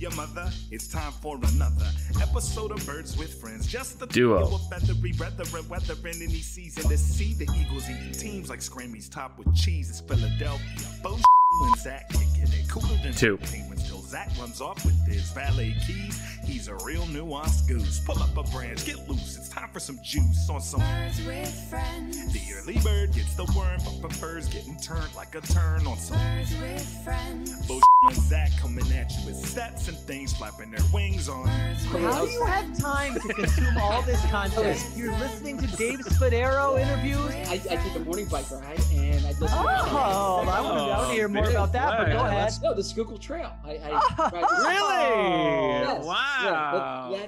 Your mother, it's time for another episode of Birds with Friends. Just the Duo. feathery brethren, weathering any season to see the Eagles eating teams like Scrammy's top with cheese. It's Philadelphia. Bo and Zach kicking it cooler than Two. until Zach runs off with his valet keys. He's a real nuanced goose. Pull up a branch, get loose. It's time for some juice on some. Birds with friends. The early bird gets the worm, but prefers getting turned like a turn on some. Birds with friends. Bo and Zach coming at you with stats and things, flapping their wings on. How do you have time to consume all this content? You're listening to Dave Spadaro interviews. I, I take a morning bike ride and I listen. Oh, I want to, I want to hear oh, more big about that, but go Yeah, ahead. let's go. The Schuylkill Trail. I, I Really? Yes, Wow. Yeah,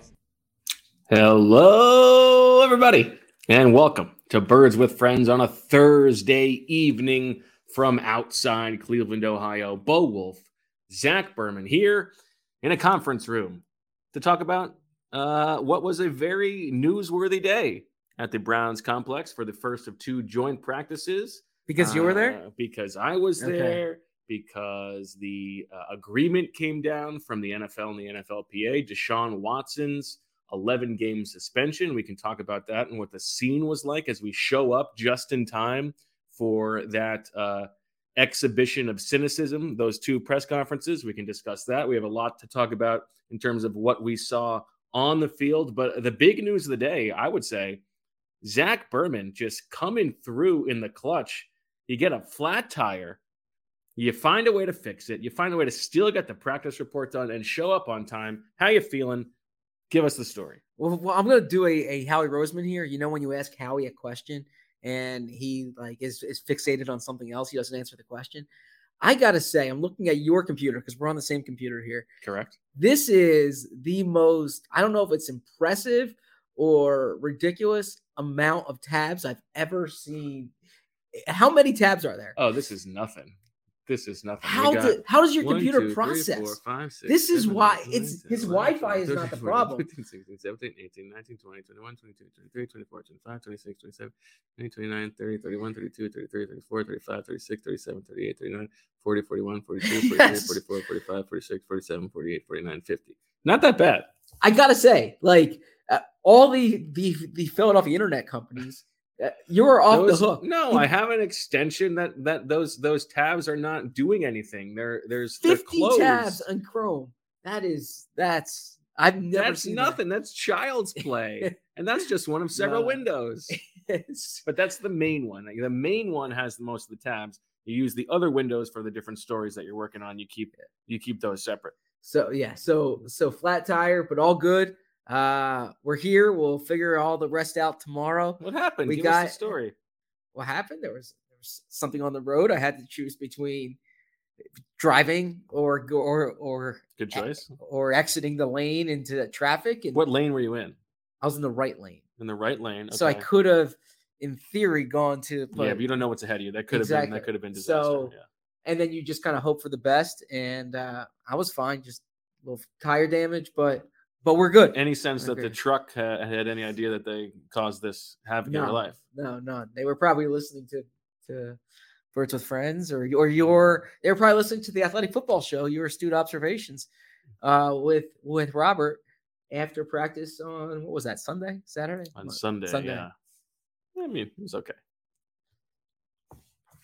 Hello, everybody, and welcome to Birds with Friends on a Thursday evening from outside Cleveland, Ohio. Bo Wolf, Zach Berman here in a conference room to talk about uh, what was a very newsworthy day at the Browns complex for the first of two joint practices. Because you were there? Uh, because I was Okay. there. Because the uh, agreement came down from the NFL and the NFLPA. Deshaun Watson's 11 game suspension. We can talk about that and what the scene was like as we show up just in time for that uh, exhibition of cynicism, those two press conferences. We can discuss that. We have a lot to talk about in terms of what we saw on the field. But the big news of the day, I would say, Zach Berman just coming through in the clutch. You get a flat tire, you find a way to fix it, you find a way to still get the practice report done and show up on time. How you feeling? Give us the story. Well, well, I'm gonna do a, a Howie Roseman here. You know when you ask Howie a question and he like is is fixated on something else, he doesn't answer the question. I gotta say, I'm looking at your computer because we're on the same computer here. Correct. This is the most, I don't know if it's impressive or ridiculous amount of tabs I've ever seen. How many tabs are there? Oh, this is nothing. This is nothing. How do, how does your one, computer two, process? four, five, six, This is seven, why- eight, it's- nine, his 10, Wi-Fi 11, is not 12, the 13, 14, problem. 15, 16, 17, 18, 19, 20, 21, 22, 23, 24, 25, 26, 27, 28, 29, 30, 31, 32, 33, 34, 35, 36, 37, 38, 39, 40, 41, 42, 43, Yes. 44, 45, 46, 47, 48, 49, 50. Not that bad. I gotta say, like uh, all the the the Philadelphia internet companies, uh, you're off Those- the hook. No, I have an extension that that those those tabs are not doing anything. They're there's they're Fifty tabs on Chrome. That is that's I've never That's seen nothing. That's child's play. and that's just one of several No. windows. But that's the main one. The main one has the most of the tabs. You use the other windows for the different stories that you're working on. You keep you keep those separate. so yeah, so so flat tire, but all good. Uh, we're here. We'll figure all the rest out tomorrow. What happened? We Give us got- the story. What happened? There was there was something on the road. I had to choose between driving or or or Good choice. or exiting the lane into the traffic, and What lane were you in? I was in the right lane. In the right lane. So I could have, in theory, gone to. yeah, but you don't know what's ahead of you. That could have been that could have been disaster. So- yeah. and then you just kind of hope for the best. And uh, I was fine, just a little tire damage, but but we're good. Any sense that the truck ha- had any idea that they caused this havoc in your life? No, no, they were probably listening to to Birds with Friends, or or your they were probably listening to the Athletic Football Show. Your astute observations uh, with with Robert after practice on what was that Sunday, Saturday On What? Sunday, Sunday. yeah. I mean, it was okay.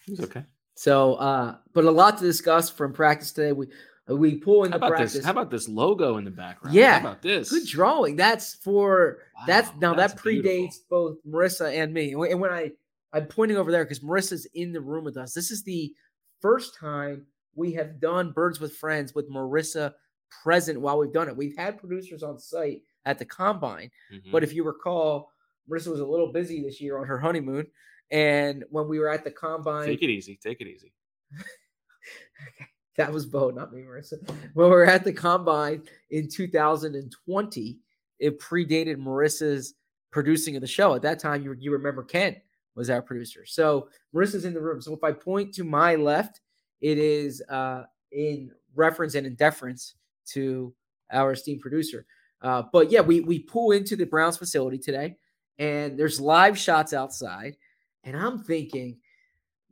It was okay. So, uh, but a lot to discuss from practice today. We we pull How into about practice. this? How about this logo in the background? Yeah, How about this? Good drawing. That's for that's now that's that predates beautiful. both Marissa and me. And when- I I'm pointing over there because Marissa's in the room with us. This is the first time we have done Birds with Friends with Marissa present while we've done it. We've had producers on site at the combine, Mhm. but if you recall, Marissa was a little busy this year on her honeymoon, And when we were at the combine, Take it easy. Take it easy. that was Bo, not me, Marissa. When we were at the combine in 2020, it predated Marissa's producing of the show. At that time, you, you remember Ken was our producer. So Marissa's in the room. So if I point to my left, it is uh, in reference and in deference to our esteemed producer. Uh, but yeah, we we pull into the Browns facility today, and there's live shots outside, and I'm thinking,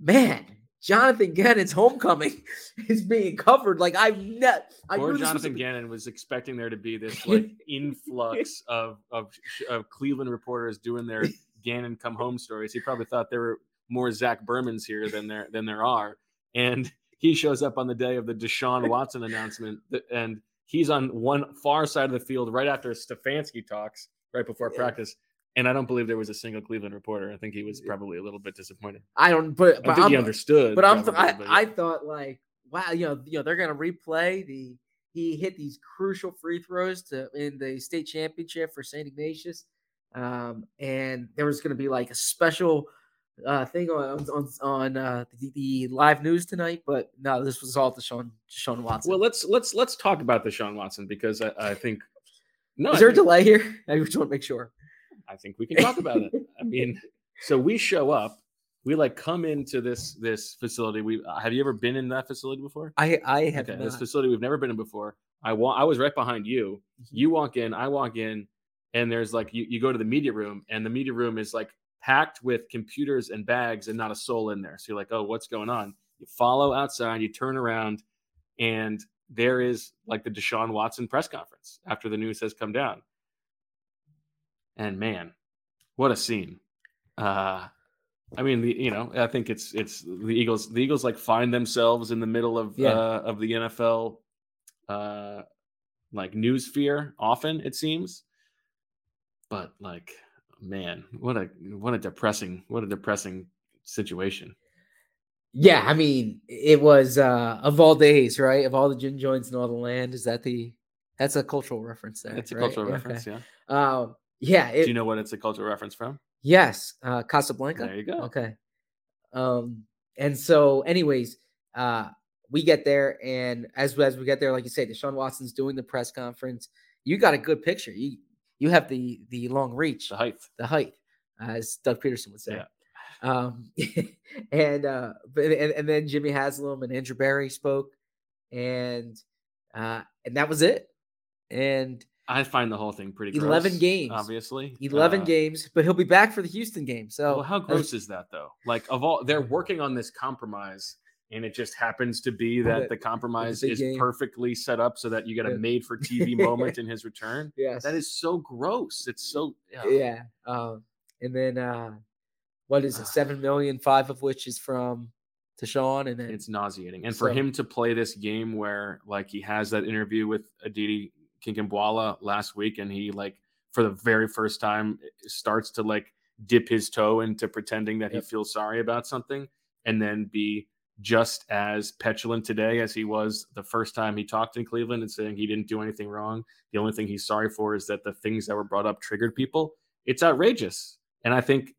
man, Jonathan Gannon's homecoming is being covered. Like I've I Poor knew was Jonathan Gannon was expecting there to be this like influx of, of of Cleveland reporters doing their Gannon come home stories. He probably thought there were more Zach Bermans here than there than there are, and he shows up on the day of the Deshaun Watson announcement, and he's on one far side of the field right after Stefanski talks right before Yeah. practice. And I don't believe there was a single Cleveland reporter. I think he was probably a little bit disappointed. I don't, but I think he I'm, understood. but I'm probably, I, but I thought like wow you know you know they're gonna replay the he hit these crucial free throws to in the state championship for St. Ignatius, um, and there was gonna be like a special uh, thing on on on uh, the, the live news tonight, but no, this was all Deshaun Deshaun Watson. Well, let's let's let's talk about Deshaun Watson because I, I think no, is I there a delay here? I just want to make sure. I think we can talk about it. I mean, so we show up, we like come into this this facility. We uh, have you ever been in that facility before? I I have Okay, this facility we've never been in before. I wa- I was right behind you. Mm-hmm. You walk in, I walk in, and there's like you, you go to the media room, and the media room is like packed with computers and bags, and not a soul in there. So you're like, oh, what's going on? You follow outside, you turn around, and there is like the Deshaun Watson press conference after the news has come down. And man, what a scene! Uh, I mean, the, you know, I think it's it's the Eagles. The Eagles like find themselves in the middle of Yeah. uh, of the NFL, uh, like news fear. Often it seems, but like, man, what a what a depressing what a depressing situation. Yeah, I mean, it was uh of all days, right? Of all the gin joints in all the land, is that the that's a cultural reference there. It's a right? cultural reference, yeah. Um, yeah. It, Do you know what it's a cultural reference from? Yes, uh, Casablanca. There you go. Okay. Um, and so, anyways, uh, we get there, and as as we get there, like you say, Deshaun Watson's doing the press conference. You got a good picture. You you have the the long reach, The height. the height, as Doug Pederson would say. Yeah. Um, and uh, but and, and then Jimmy Haslam and Andrew Berry spoke, and uh, and that was it. And I find the whole thing pretty. 11 gross, games. obviously. 11 Uh, games, but he'll be back for the Houston game. So well, how gross is that though? Like of all, they're working on this compromise, and it just happens to be that That- the compromise is game. perfectly set up so that you get a made-for-TV moment in his return. Yes. That is so gross. It's so yeah. yeah. Um, and then uh, what is it? Seven million, five of which is from Deshaun, and then It's nauseating, and for him to play this game where like he has that interview with Aditi Kinkhabwala last week, and he like for the very first time starts to like dip his toe into pretending that Yep. he feels sorry about something, and then be just as petulant today as he was the first time he talked in Cleveland and saying he didn't do anything wrong. The only thing he's sorry for is that the things that were brought up triggered people. It's outrageous, and I think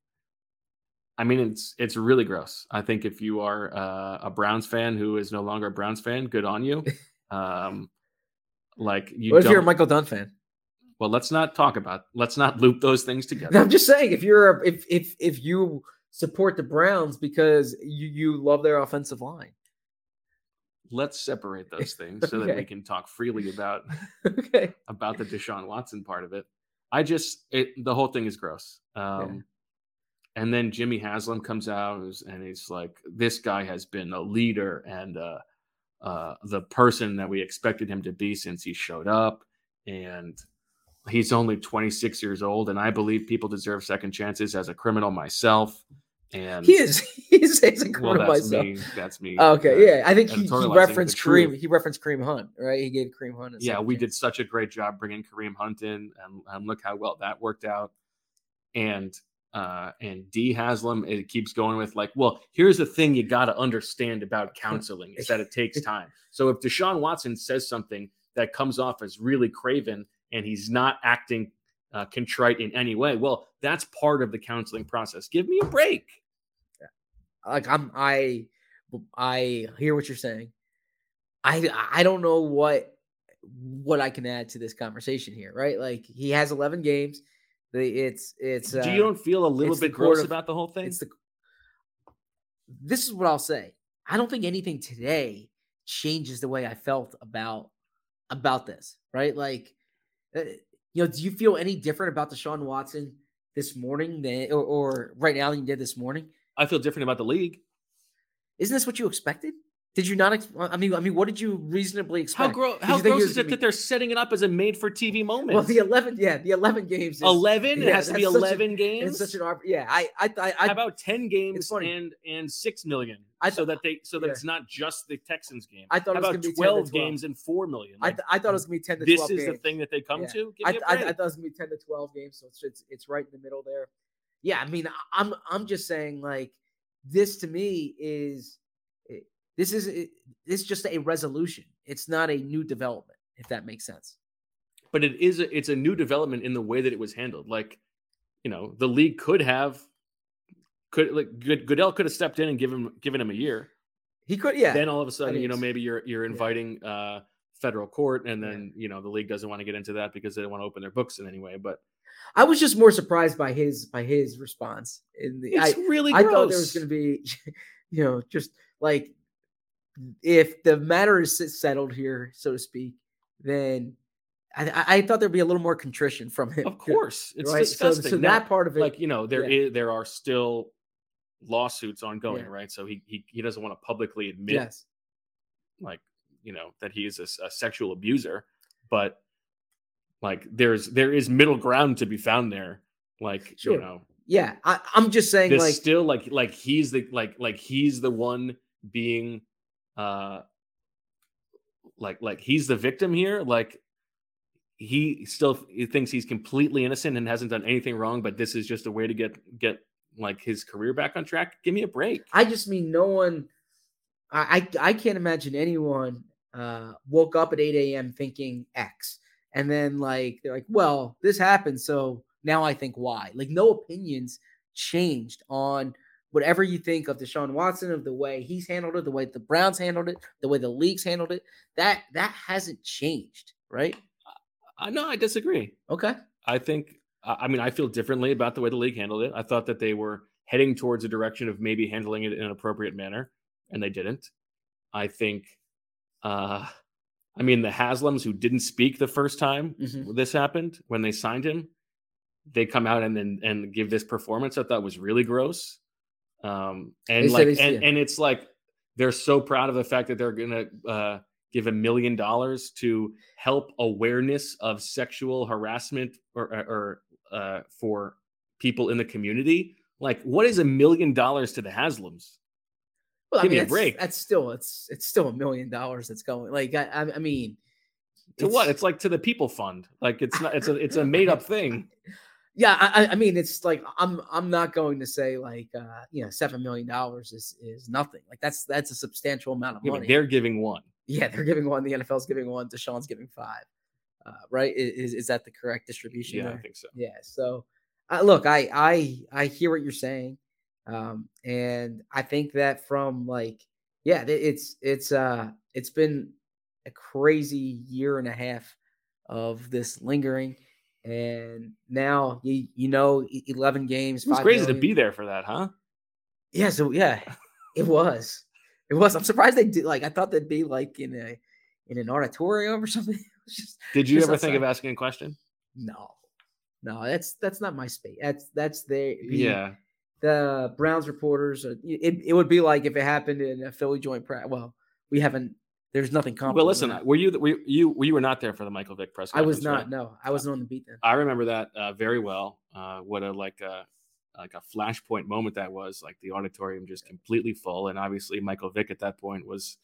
I mean, it's it's really gross. I think if you are uh, a Browns fan who is no longer a Browns fan, good on you. Um, like you what if you're a Michael Dunn fan? well, let's not talk about. Let's not loop those things No, together. I'm just saying if you're a, if if if you support the Browns because you you love their offensive line. let's separate those things so that we can talk freely about okay. about the Deshaun Watson part of it. I just it the whole thing is gross. Um, And then Jimmy Haslam comes out and he's like, "This guy has been a leader and uh, uh, the person that we expected him to be since he showed up." And he's only 26 years old, and I believe people deserve second chances. As a criminal myself, and He is he's, he's a well, criminal that's myself. me. That's me. Okay, uh, yeah, I think he, he referenced. Kareem. He referenced Kareem Hunt, right? He gave Kareem Hunt. Yeah, we chance. did such a great job bringing Kareem Hunt in, and, and look how well that worked out. And uh, and Dee Haslam, it keeps going with like, well, here's the thing you got to understand about counseling is that it takes time. So if Deshaun Watson says something that comes off as really craven and he's not acting uh, contrite in any way, well, that's part of the counseling process. Give me a break. like I'm I I hear what you're saying. I I don't know what what I can add to this conversation here, right? Like he has 11 games. It's it's. Do uh, you don't feel a little bit gross of- about the whole thing? It's the. This is what I'll say. I don't think anything today changes the way I felt about about this. Right? Like, uh, you know, do you feel any different about the Deshaun Watson this morning than or, or right now than you did this morning? I feel different about the league. Isn't this what you expected? Did you not? Ex- I mean, I mean, what did you reasonably How, expect? gro- how gross is it that they're setting it up as a made for TV moment? Well, the eleven, yeah, the eleven games. Is, 11? It has to be such a- 11 games? It's such an arb- yeah. I, I, I, I How about 10 games and and 6 million? I so that they so that yeah. it's not just the Texans game. I thought How it was about gonna be 12 12. games and 4 million? I, th- I thought it was gonna be ten to this twelve. is games. the thing that they come Yeah. to? I, a I, thought it was gonna be ten to twelve games, so it's it's, it's right in the middle there. Yeah, I mean, I'm I'm just saying like this to me is this is it, this just a resolution. It's not a new development, if that makes sense. but it is a, it's a new development in the way that it was handled. Like, you know, the league could have could like Good- Goodell could have stepped in and given him given him a year. He could, yeah. Then all of a sudden, mean, you know, maybe you're you're yeah. inviting uh federal court and Yeah. then, you know, the league doesn't want to get into that because they don't want to open their books in any way, but I was just more surprised by his by his response. In the, I, it's really I thought there was going to be, you know, just like if the matter is settled here, so to speak, then I, I- thought there'd be a little more contrition from him. Of course, it's right? So, disgusting. so Now, that part of it, like you know, there yeah. is there are still lawsuits ongoing, Yeah. right? So he, he he doesn't want to publicly admit yes, like you know that he is a sexual abuser, but like there's there is middle ground to be found there. Like Sure. you know, yeah. I, I'm just saying, like, still like like he's the like like he's the one being uh like like he's the victim here like he still he thinks he's completely innocent and hasn't done anything wrong but this is just a way to get get like his career back on track give me a break I just mean no one. I I, I can't imagine anyone uh, woke up at 8 a.m. thinking X, and then like they're like, well, this happened, so now I think Y. Like no opinions changed on whatever you think of Deshaun Watson, of the way he's handled it, the way the Browns handled it, the way the league's handled it. That that hasn't changed, right? uh, no i disagree Okay. i think i mean i feel differently about the way the league handled it i thought that they were heading towards a direction of maybe handling it in an appropriate manner and they didn't i think uh i mean the haslams who didn't speak the first time Mhm. this happened when they signed him they come out and then and give this performance i thought was really gross um and They like it's- and, yeah. and it's like they're so proud of the fact that they're gonna uh give a million dollars to help awareness of sexual harassment or or uh for people in the community like what is a million dollars to the haslams Well, I Give mean, me a break. that's still it's it's still a million dollars that's going. Like I, I I mean, to what it's like to the people fund like it's not it's a it's a made up thing Yeah, I, I- mean, it's like I'm I'm not going to say like uh, you know seven million dollars is is nothing. Like that's that's a substantial amount of Yeah, money. they're giving one yeah, they're giving one. The NFL's giving one. Deshaun's giving five. Uh, right? Is is that the correct distribution? yeah i think so Yeah. So, uh, look, I I I hear what you're saying, um, and I think that from like, yeah, it's it's uh it's been a crazy year and a half of this lingering, and now you you know eleven games. it was crazy to be there for that huh Yeah. So yeah, it was. It was. I'm surprised they did. Like I thought they'd be like in a in an auditorium or something. Just did you ever think of asking a question no, no. That's that's not my space. That's that's their the- yeah the Browns reporters. uh, It, it would be like if it happened in a Philly joint practice. Well, we haven't. There's nothing comparable. Well, listen, were you were you you were not there for the Michael Vick press conference? I was not. right? No, I wasn't on the beat then. I remember that uh, very well. Uh, what a like a like a flashpoint moment that was. Like the auditorium just completely full, and obviously Michael Vick at that point was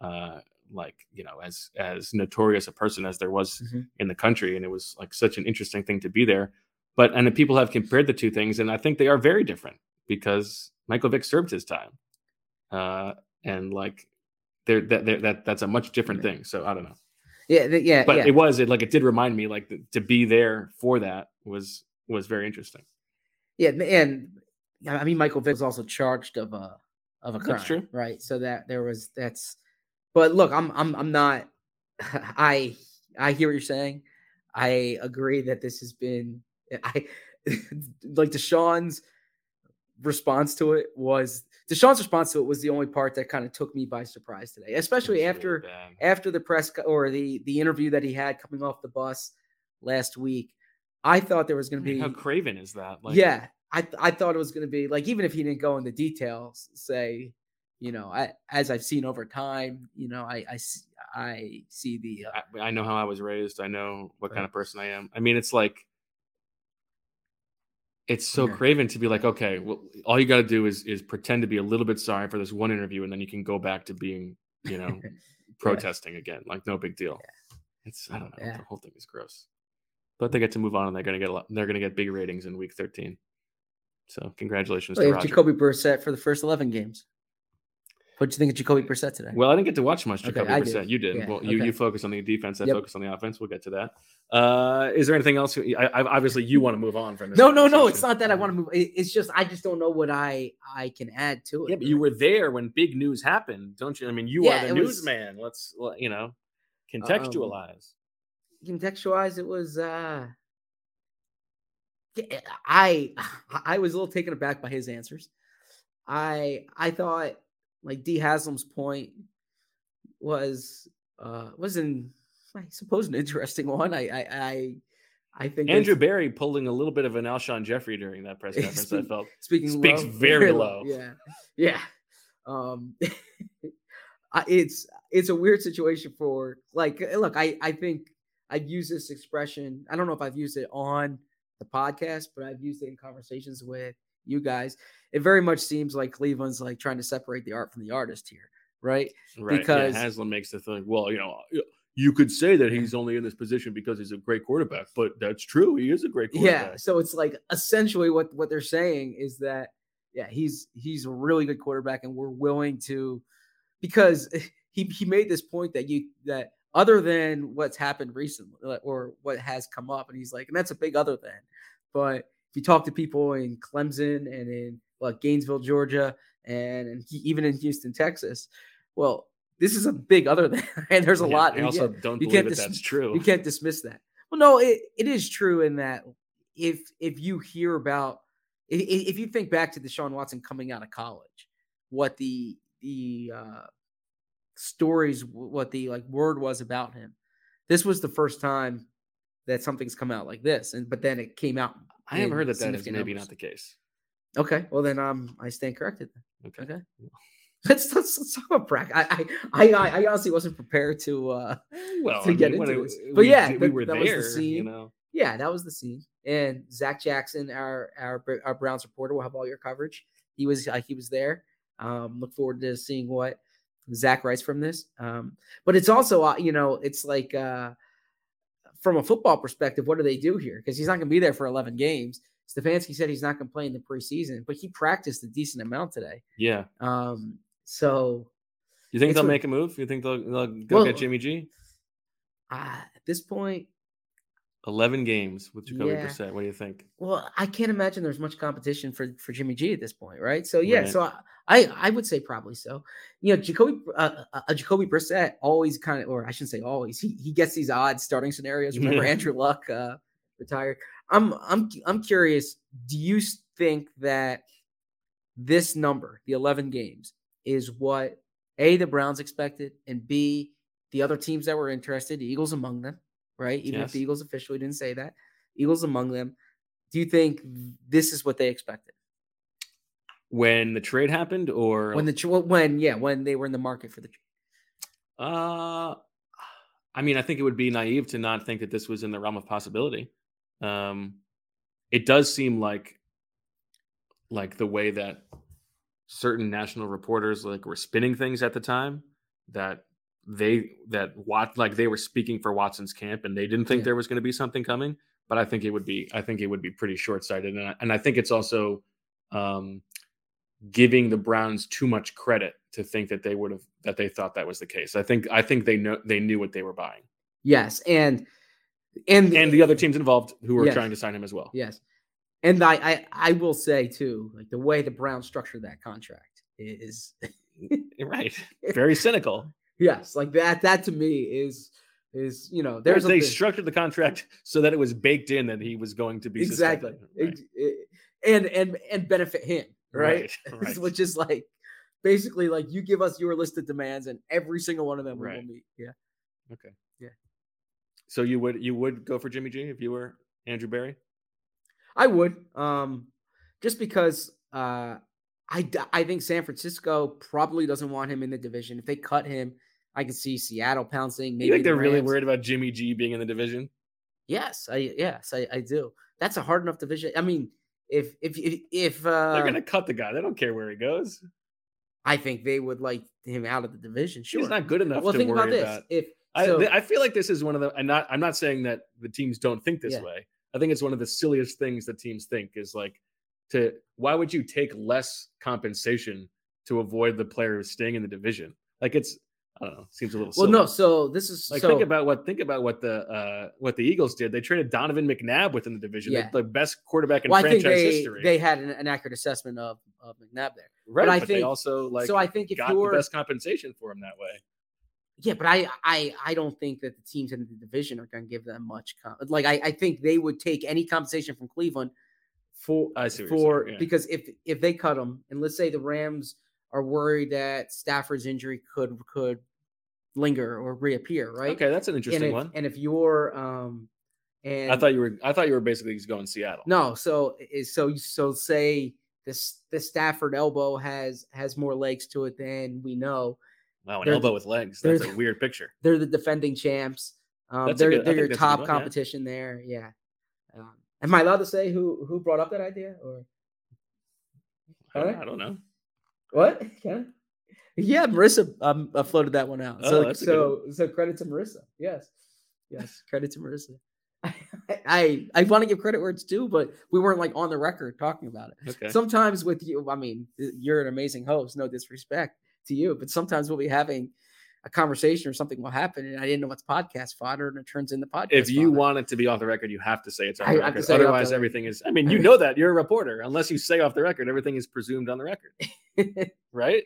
uh, like you know as as notorious a person as there was Mhm. in the country, and it was like such an interesting thing to be there. But and the people have compared the two things, and I think they are very different because Michael Vick served his time, uh, and like. There, that, that, that that's a much different Yeah. thing. So I don't know Yeah, th- yeah, but yeah. it was it like it did remind me like th- to be there for that was was very interesting Yeah, and I mean Michael Vick was also charged of uh of a crime. That's true. right? So that there was that's. But look, I'm I'm I'm not. I I hear what you're saying. I agree that this has been. I like Deshaun's response to it was Deshaun's response to it was the only part that kind of took me by surprise today, especially after bad. after the press or the the interview that he had coming off the bus last week. I thought there was going to be how craven is that? Like, yeah, I I thought it was going to be like even if he didn't go into details, say, you know, I as I've seen over time, you know, I I see, I see the uh, I, I know how I was raised. I know what kind of person I am. I mean, it's like it's so Yeah. craven to be like, okay, well, all you got to do is is pretend to be a little bit sorry for this one interview, and then you can go back to being, you know, protesting again. Like no big deal. It's I don't know. Yeah. The whole thing is gross. But they get to move on, and they're gonna get a lot, they're gonna get big ratings in week thirteen. So congratulations oh, Well, to Roger. Jacoby Brissett for the first eleven games. What do you think of Jacoby Brissett today? Well, I didn't get to watch much Jacoby I Brissett. did. You did. Yeah, well, you okay. you focus on the defense. I Yep. focus on the offense. We'll get to that. Uh, is there anything else? I, I, obviously, you want to move on from this. no, no, no. It's not that I want to move. It's just I just don't know what I I can add to it. Yeah, but you were there when big news happened, don't you? I mean, you Yeah, are the was- newsman. Let's you know, Um, contextualize. contextualize it was uh i i was a little taken aback by his answers i i thought like dee haslam's point was uh was in i suppose an interesting one i i i, I think Andrew Berry pulling a little bit of an Alshon Jeffery during that press conference. I felt speaking speaks low, very low. yeah yeah um it's it's a weird situation for like look i i think i've used this expression i don't know if i've used it on the podcast but i've used it in conversations with you guys it very much seems like cleveland's like trying to separate the art from the artist here right right. because- yeah, Haslam makes the thing. Well, you know, you could say that he's only in this position because he's a great quarterback, but that's true. He is a great quarterback. Yeah. So it's like essentially what what they're saying is that yeah, he's he's a really good quarterback, and we're willing to because he he made this point that you that other than what's happened recently or what has come up, and he's like, and that's a big other than. But if you talk to people in Clemson and in like Gainesville, Georgia, and, and even in Houston, Texas, well, this is a big other than, and there's a Yeah, lot. I also yeah, don't you believe can't that dis- that's true. you can't dismiss that. Well, no, it, it is true in that if if you hear about i- i- if you think back to Deshaun Watson coming out of college, what the the uh, stories, what the like word was about him, this was the first time that something's come out like this, and but then it came out. I have heard that that is maybe numbers. not the case. Okay, well then um I stand corrected. Okay. Okay. Let's let's, let's talk about practice. I, I I I honestly wasn't prepared to uh Well, to I get mean, into it- this. we But yeah, we that- were that was the there. You scene. know, Yeah, that was the scene. And Zac Jackson, our our our Browns reporter, will have all your coverage. He was uh, he was there. Um, look forward to seeing what Zach writes from this. Um, but it's also uh, you know it's like uh, from a football perspective, what do they do here? Because he's not going to be there for eleven games. Stefanski said he's not going to play in the preseason, but he practiced a decent amount today. yeah. Um, so You think they'll what- make a move? You think they'll, they'll go Well- get Jimmy G? uh, at this point, Eleven games with Jacoby Yeah. Brissett. What do you think? Well, I can't imagine there's much competition for for Jimmy G at this point, right? So yeah, Right. so I, I I would say probably so. You know, Jacoby uh, uh, uh, Jacoby Brissett always kind of, or I shouldn't say always, he he gets these odd starting scenarios. Remember Andrew Luck uh, retired. I'm I'm I'm curious. Do you think that this number, the 11 games, is what a the Browns expected, and b the other teams that were interested, the Eagles among them, right? Even if the Eagles officially didn't say that, Eagles among them. Do you think this is what they expected When the trade happened, or when the when yeah when they were in the market for the tr- Uh, I mean, I think it would be naive to not think that this was in the realm of possibility. Um, it does seem like, like the way that certain national reporters like were spinning things at the time that they that Wat like they were speaking for Watson's camp and they didn't think Yeah. there was going to be something coming. But I think it would be I think it would be pretty short sighted, and I, and I think it's also um, giving the Browns too much credit to think that they would have that they thought that was the case. I think I think they know they knew what they were buying, yes and and and the other teams involved who were Yes. trying to sign him as well. yes and I, I I will say too like the way the Browns structured that contract is right. Very cynical. Yes, like that. That to me is is you know there's they a structured the contract so that it was baked in that he was going to be exactly. Right. Ex- e- and and and benefit him right, Right, right. which is like basically like you give us your list of demands and every single one of them we will Right. meet yeah Okay. Yeah. So you would you would go for Jimmy G if you were Andrew Berry? i would um just because uh I I think san francisco probably doesn't want him in the division if they cut him i can see seattle pouncing maybe you think they're really worried about Jimmy G being in the division? yes i yes i, I do that's a hard enough division i mean if if if, if uh They're gonna cut the guy. They don't care where he goes. I think they would like him out of the division. Sure. He's not good enough well, to think worry about this. about. If I, so, th- I feel like this is one of the. I'm not. I'm not saying that the teams don't think this Yeah. way. I think it's one of the silliest things that teams think is like to. Why would you take less compensation to avoid the player staying in the division? Like it's. I don't know. Seems a little. well, silly. no. So this is Like so think about what think about what the uh what the Eagles did. They traded Donovan McNabb within the division, the- Yeah. the, best quarterback in well, I think franchise they history. they had an, an accurate assessment of of McNabb there. right, I but they think- also like so I think if got you're the best compensation for him that way. yeah, but I I I don't think that the teams in the division are going to give them much. Com- like I I think they would take any compensation from Cleveland for I see for yeah. because if if they cut him and let's say the Rams are worried that Stafford's injury could could linger or reappear, right? Okay, that's an interesting and if, one. And if you're um and I thought you were I thought you were basically just going Seattle. no, so is so so say this this Stafford elbow has has more legs to it than we know. Wow, an They're elbow with legs. That's a weird picture. They're the defending champs. Um, they're good- they're your that's a good top one, yeah. competition there. Yeah. Um, am I allowed to say who who brought up that idea or I don't, Alright. I don't know. what? Can yeah, Marissa um, uh, floated that one out. Oh, So so so credit to Marissa. Yes, yes, credit to Marissa. I I, I want to give credit where it's due, but we weren't like on the record talking about it. Okay. Sometimes with you, I mean, you're an amazing host. No disrespect to you, but sometimes we'll be having a conversation or something will happen, and I didn't know what's podcast fodder, and it turns into podcast. if you fodder. want it to be off the record, you have to say it's off the record. Otherwise, record. everything is. I mean, you know that you're a reporter. Unless you say off the record, everything is presumed on the record, right?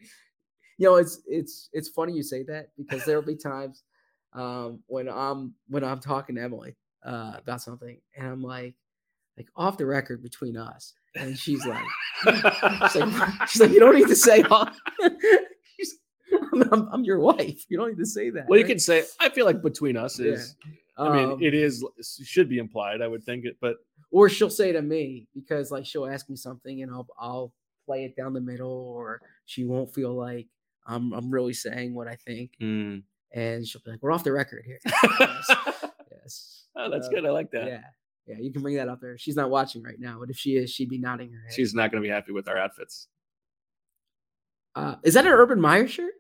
You know, it's it's it's funny you say that because there will be times um, when I'm when I'm talking to Emily uh, about something, and I'm like, like off the record between us, and she's like, she's like, she's like you don't need to say off. I'm, I'm, I'm your wife. You don't need to say that. Well, you can say. I feel like between us Yeah. is. I mean, Um, it is should be implied. I would think it, but or she'll say to me because like she'll ask me something and I'll I'll play it down the middle, or she won't feel like I'm I'm really saying what I think, mm. and she'll be like, "We're off the record here." yes. yes. oh, that's Uh, good. I like that. Yeah. Yeah. You can bring that up there. She's not watching right now, but if she is, she'd be nodding her head. She's not going to be happy with our outfits. uh, is that an Urban Meyer shirt?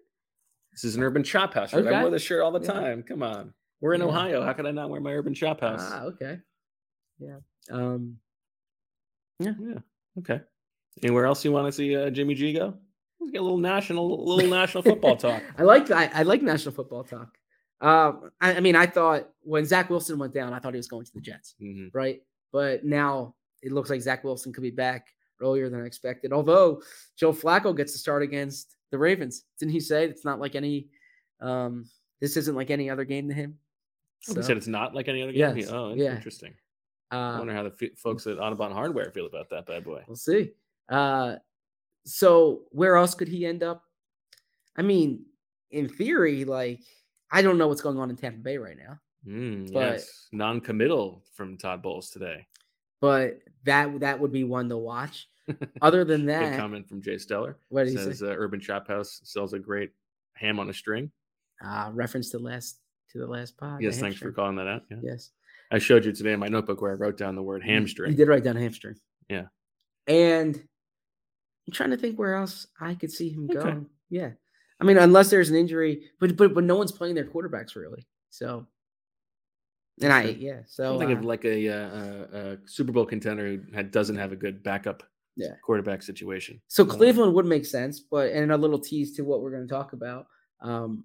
This is an Urban Chop House shirt. I wear this shirt all the Yeah. time. Come on, we're in Yeah. Ohio. How could I not wear my Urban Chop House? Ah, okay. Yeah. Um, Yeah. Okay. Anywhere else you want to see uh, Jimmy G go? Let's get a little national, little national football talk. I like I, I like national football talk. Um, I, I mean, I thought when Zach Wilson went down, I thought he was going to the Jets, Mhm. right? But now it looks like Zach Wilson could be back earlier than I expected. Although Joe Flacco gets to start against the Ravens, didn't he say it's not like any? Um, this isn't like any other game to him. Oh, He said it's not like any other game. Yes, Oh, yeah. interesting. I uh, wonder how the f- folks at Audubon Hardware feel about that bad boy. We'll see. Uh, so where else could he end up? I mean, in theory, like I don't know what's going on in Tampa Bay right now, Mm, But- yes, non-committal from Todd Bowles today. but that that would be one to watch. Other than Good that, comment from Jay Steller. what did he say? uh, Urban Chop House sells a great ham on a string. Uh, reference to last to the last pod. yes, thanks for calling that out. Yeah. Yes, I showed you today in my notebook where I wrote down the word hamstring. You did write down hamstring. Yeah. and I'm trying to think where else I could see him Okay. going. Yeah, I mean, unless there's an injury, but but but no one's playing their quarterbacks really. So, and I yeah. I So think uh, of like a, uh, uh, a Super Bowl contender who had, doesn't have a good backup Yeah. quarterback situation. So Cleveland would make sense, but and a little tease to what we're going to talk about. Um,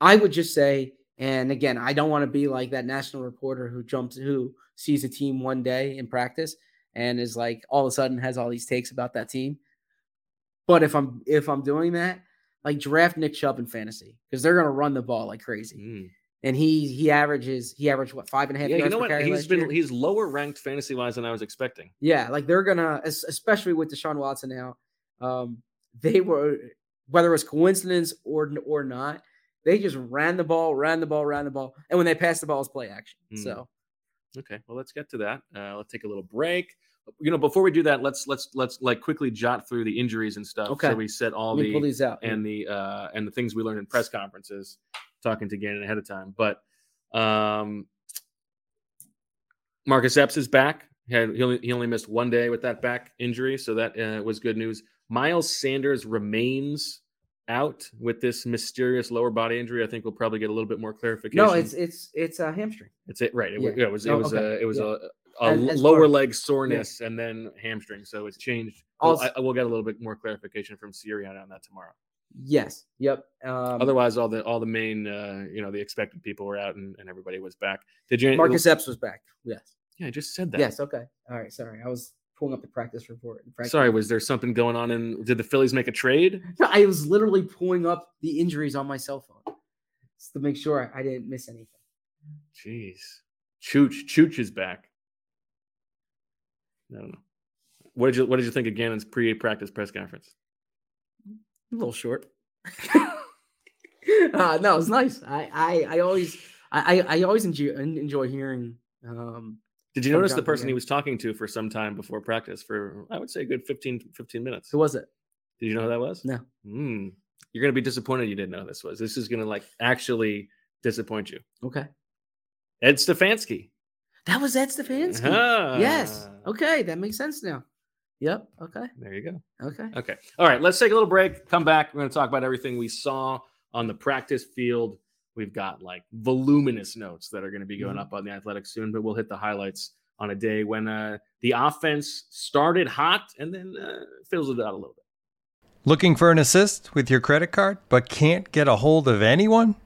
I would just say, and again, I don't want to be like that national reporter who jumps who sees a team one day in practice and is like all of a sudden has all these takes about that team. But if I'm if I'm doing that, like draft Nick Chubb in fantasy because they're gonna run the ball like crazy. Mm. And he he averages he averaged what five and a half Yeah, you know what? He's been year? he's lower ranked fantasy wise than I was expecting. Yeah, like they're gonna, especially with Deshaun Watson now. Um, they were whether it was coincidence or or not, they just ran the ball, ran the ball, ran the ball, and when they passed the ball, it was play action. Mm. So Okay, well, let's get to that. Uh, let's take a little break. You know, before we do that, let's let's let's like quickly jot through the injuries and stuff. Okay. So we set all me pull the these out. and the uh and the things we learned in press conferences, talking to Gannon ahead of time. But um Marcus Epps is back. He, he, only, he only missed one day with that back injury, so that uh, was good news. Miles Sanders remains out with this mysterious lower body injury. I think we'll probably get a little bit more clarification. no, it's it's it's a hamstring. It's it, right? It, Yeah. was it was it Oh, was okay. a it was Yeah. a, a As- lower leg soreness and then hamstring. So it's changed. Well, Also- I, I will get a little bit more clarification from Sirianni on that tomorrow. Yes. Yep. Um, Otherwise, all the all the main uh, you know the expected people were out and, and everybody was back. Did you? Marcus Epps was back. Yes. Yeah, I just said that. Yes. Okay. All right. Sorry, I was pulling up the practice report. practice Sorry, was there something going on? And did the Phillies make a trade? No, I was literally pulling up the injuries on my cell phone just to make sure I didn't miss anything. Jeez, Chooch Chooch is back. I don't know. What did you What did you think of Gannon's pre-practice press conference? A little short. uh, no, it's nice. I, I, I always, I, I always enjoy enjoy hearing. Um, Did you notice the person he was talking to for some time before practice for I would say a good 15, 15 minutes? who was it? Did you know who that was? No. Hmm. You're gonna be disappointed you didn't know who this was. This is gonna like actually disappoint you. Okay, Ed Stefanski. That was Ed Stefanski. Yes. Ah. Okay, that makes sense now. Yep. Okay. There you go. Okay. Okay. All right. Let's take a little break. Come back. We're going to talk about everything we saw on the practice field. We've got like voluminous notes that are going to be going Mhm. up on the Athletics soon, but we'll hit the highlights on a day when uh, the offense started hot and then uh, fizzled out a little bit. Looking for an assist with your credit card but can't get a hold of anyone?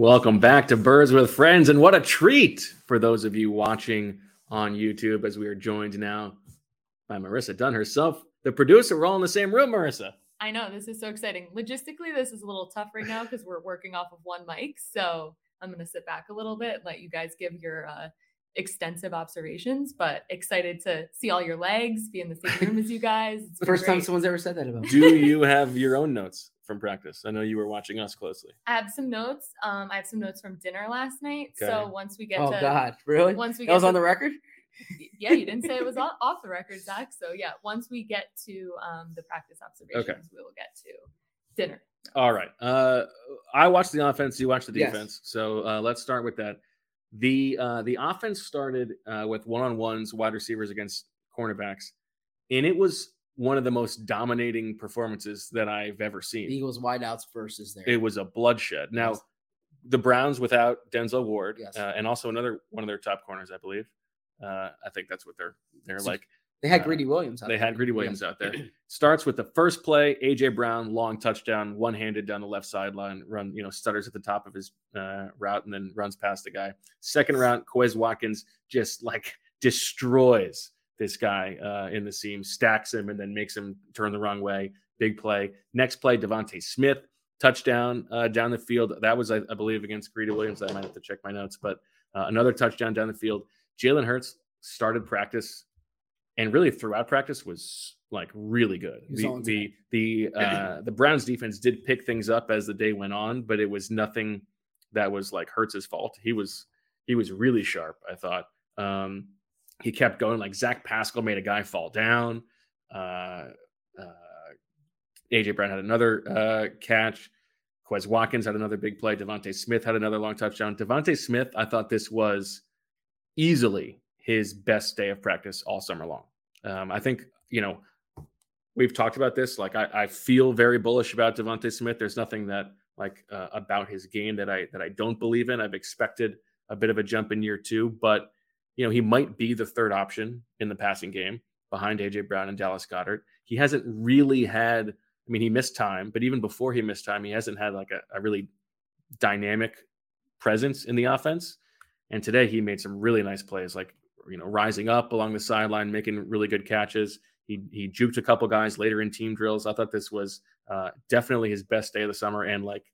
Welcome back to Birds with Friends. And what a treat for those of you watching on YouTube as we are joined now by Marissa Dunn herself, the producer. We're all in the same room, Marissa. I know this is so exciting. Logistically, this is a little tough right now because we're working off of one mic. So I'm going to sit back a little bit, and let you guys give your uh, extensive observations, but excited to see all your legs, be in the same room as you guys. It's been First time someone's ever said that about me. Do you have your own notes from practice? I know you were watching us closely. I have some notes. Um, I have some notes from dinner last night. Okay. So once we get Oh to God, really? once we that get was to- on the record. yeah, you didn't say it was off, off the record, Zach. So yeah, once we get to um, the practice observations, we will get to dinner. All right. Uh, I watched the offense. You watched the Yes. defense. So uh, let's start with that. The uh, the offense started uh, with one on ones, wide receivers against cornerbacks, and it was one of the most dominating performances that I've ever seen. Eagles wideouts versus there. It was a bloodshed. Now, Yes. the Browns without Denzel Ward, Yes. uh, and also another one of their top corners, I believe. Uh, I think that's what they're they're So like. they had uh, Greedy Williams. out They there. had Greedy Yes. Williams out there. Starts with the first play, AJ Brown, long touchdown, one handed down the left sideline, run, you know, stutters at the top of his uh, route and then runs past the guy. Second round, Quez Watkins just like destroys this guy uh, in the seam, stacks him, and then makes him turn the wrong way. Big play. Next play, DeVonta Smith, touchdown uh, down the field. That was, I, I believe, against Greedy Williams. I might have to check my notes, but uh, another touchdown down the field. Jalen Hurts started practice and really throughout practice was like really good. The the the uh, the Browns defense did pick things up as the day went on, but it was nothing that was like Hurts's fault. He was he was really sharp. I thought um, he kept going. Like Zach Pascal made a guy fall down. Uh, uh, AJ Brown had another uh, catch. Quez Watkins had another big play. DeVonta Smith had another long touchdown. DeVonta Smith, I thought this was easily his best day of practice all summer long. Um, I think, you know, we've talked about this. Like, I, I feel very bullish about DeVonta Smith. There's nothing that like uh, about his game that I that I don't believe in. I've expected a bit of a jump in year two, but you know, he might be the third option in the passing game behind AJ Brown and Dallas Goedert. He hasn't really had, I mean, he missed time, but even before he missed time, he hasn't had like a, a really dynamic presence in the offense. And today he made some really nice plays, like you know, rising up along the sideline, making really good catches. He he juked a couple guys later in team drills. I thought this was uh, definitely his best day of the summer, and like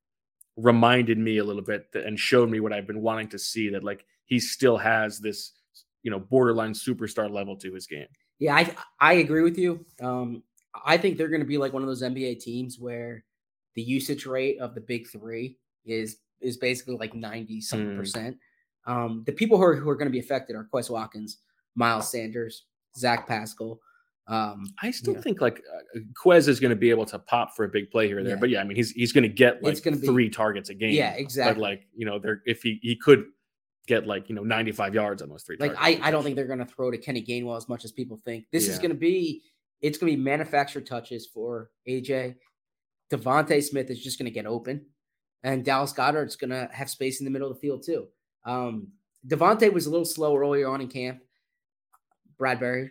reminded me a little bit that, and showed me what I've been wanting to see that like he still has this you know borderline superstar level to his game. Yeah, I I agree with you. Um, I think they're going to be like one of those NBA teams where the usage rate of the big three is is basically like ninety something Mm. percent. Um, the people who are who are going to be affected are Quez Watkins, Miles Sanders, Zach Pascal. Um, I still yeah. think like uh, Quez is going to be able to pop for a big play here or there, Yeah. but yeah, I mean he's he's going to get like It's gonna be- three targets a game. Yeah, But exactly. like you know, there if he he could get like you know ninety five yards on those three. like. I, I don't think they're going to throw to Kenny Gainwell as much as people think. This is going to be it's going to be manufactured touches for AJ. DeVonta Smith is just going to get open, and Dallas Goedert's going to have space in the middle of the field too. Um, DeVonta was a little slow earlier on in camp. Bradberry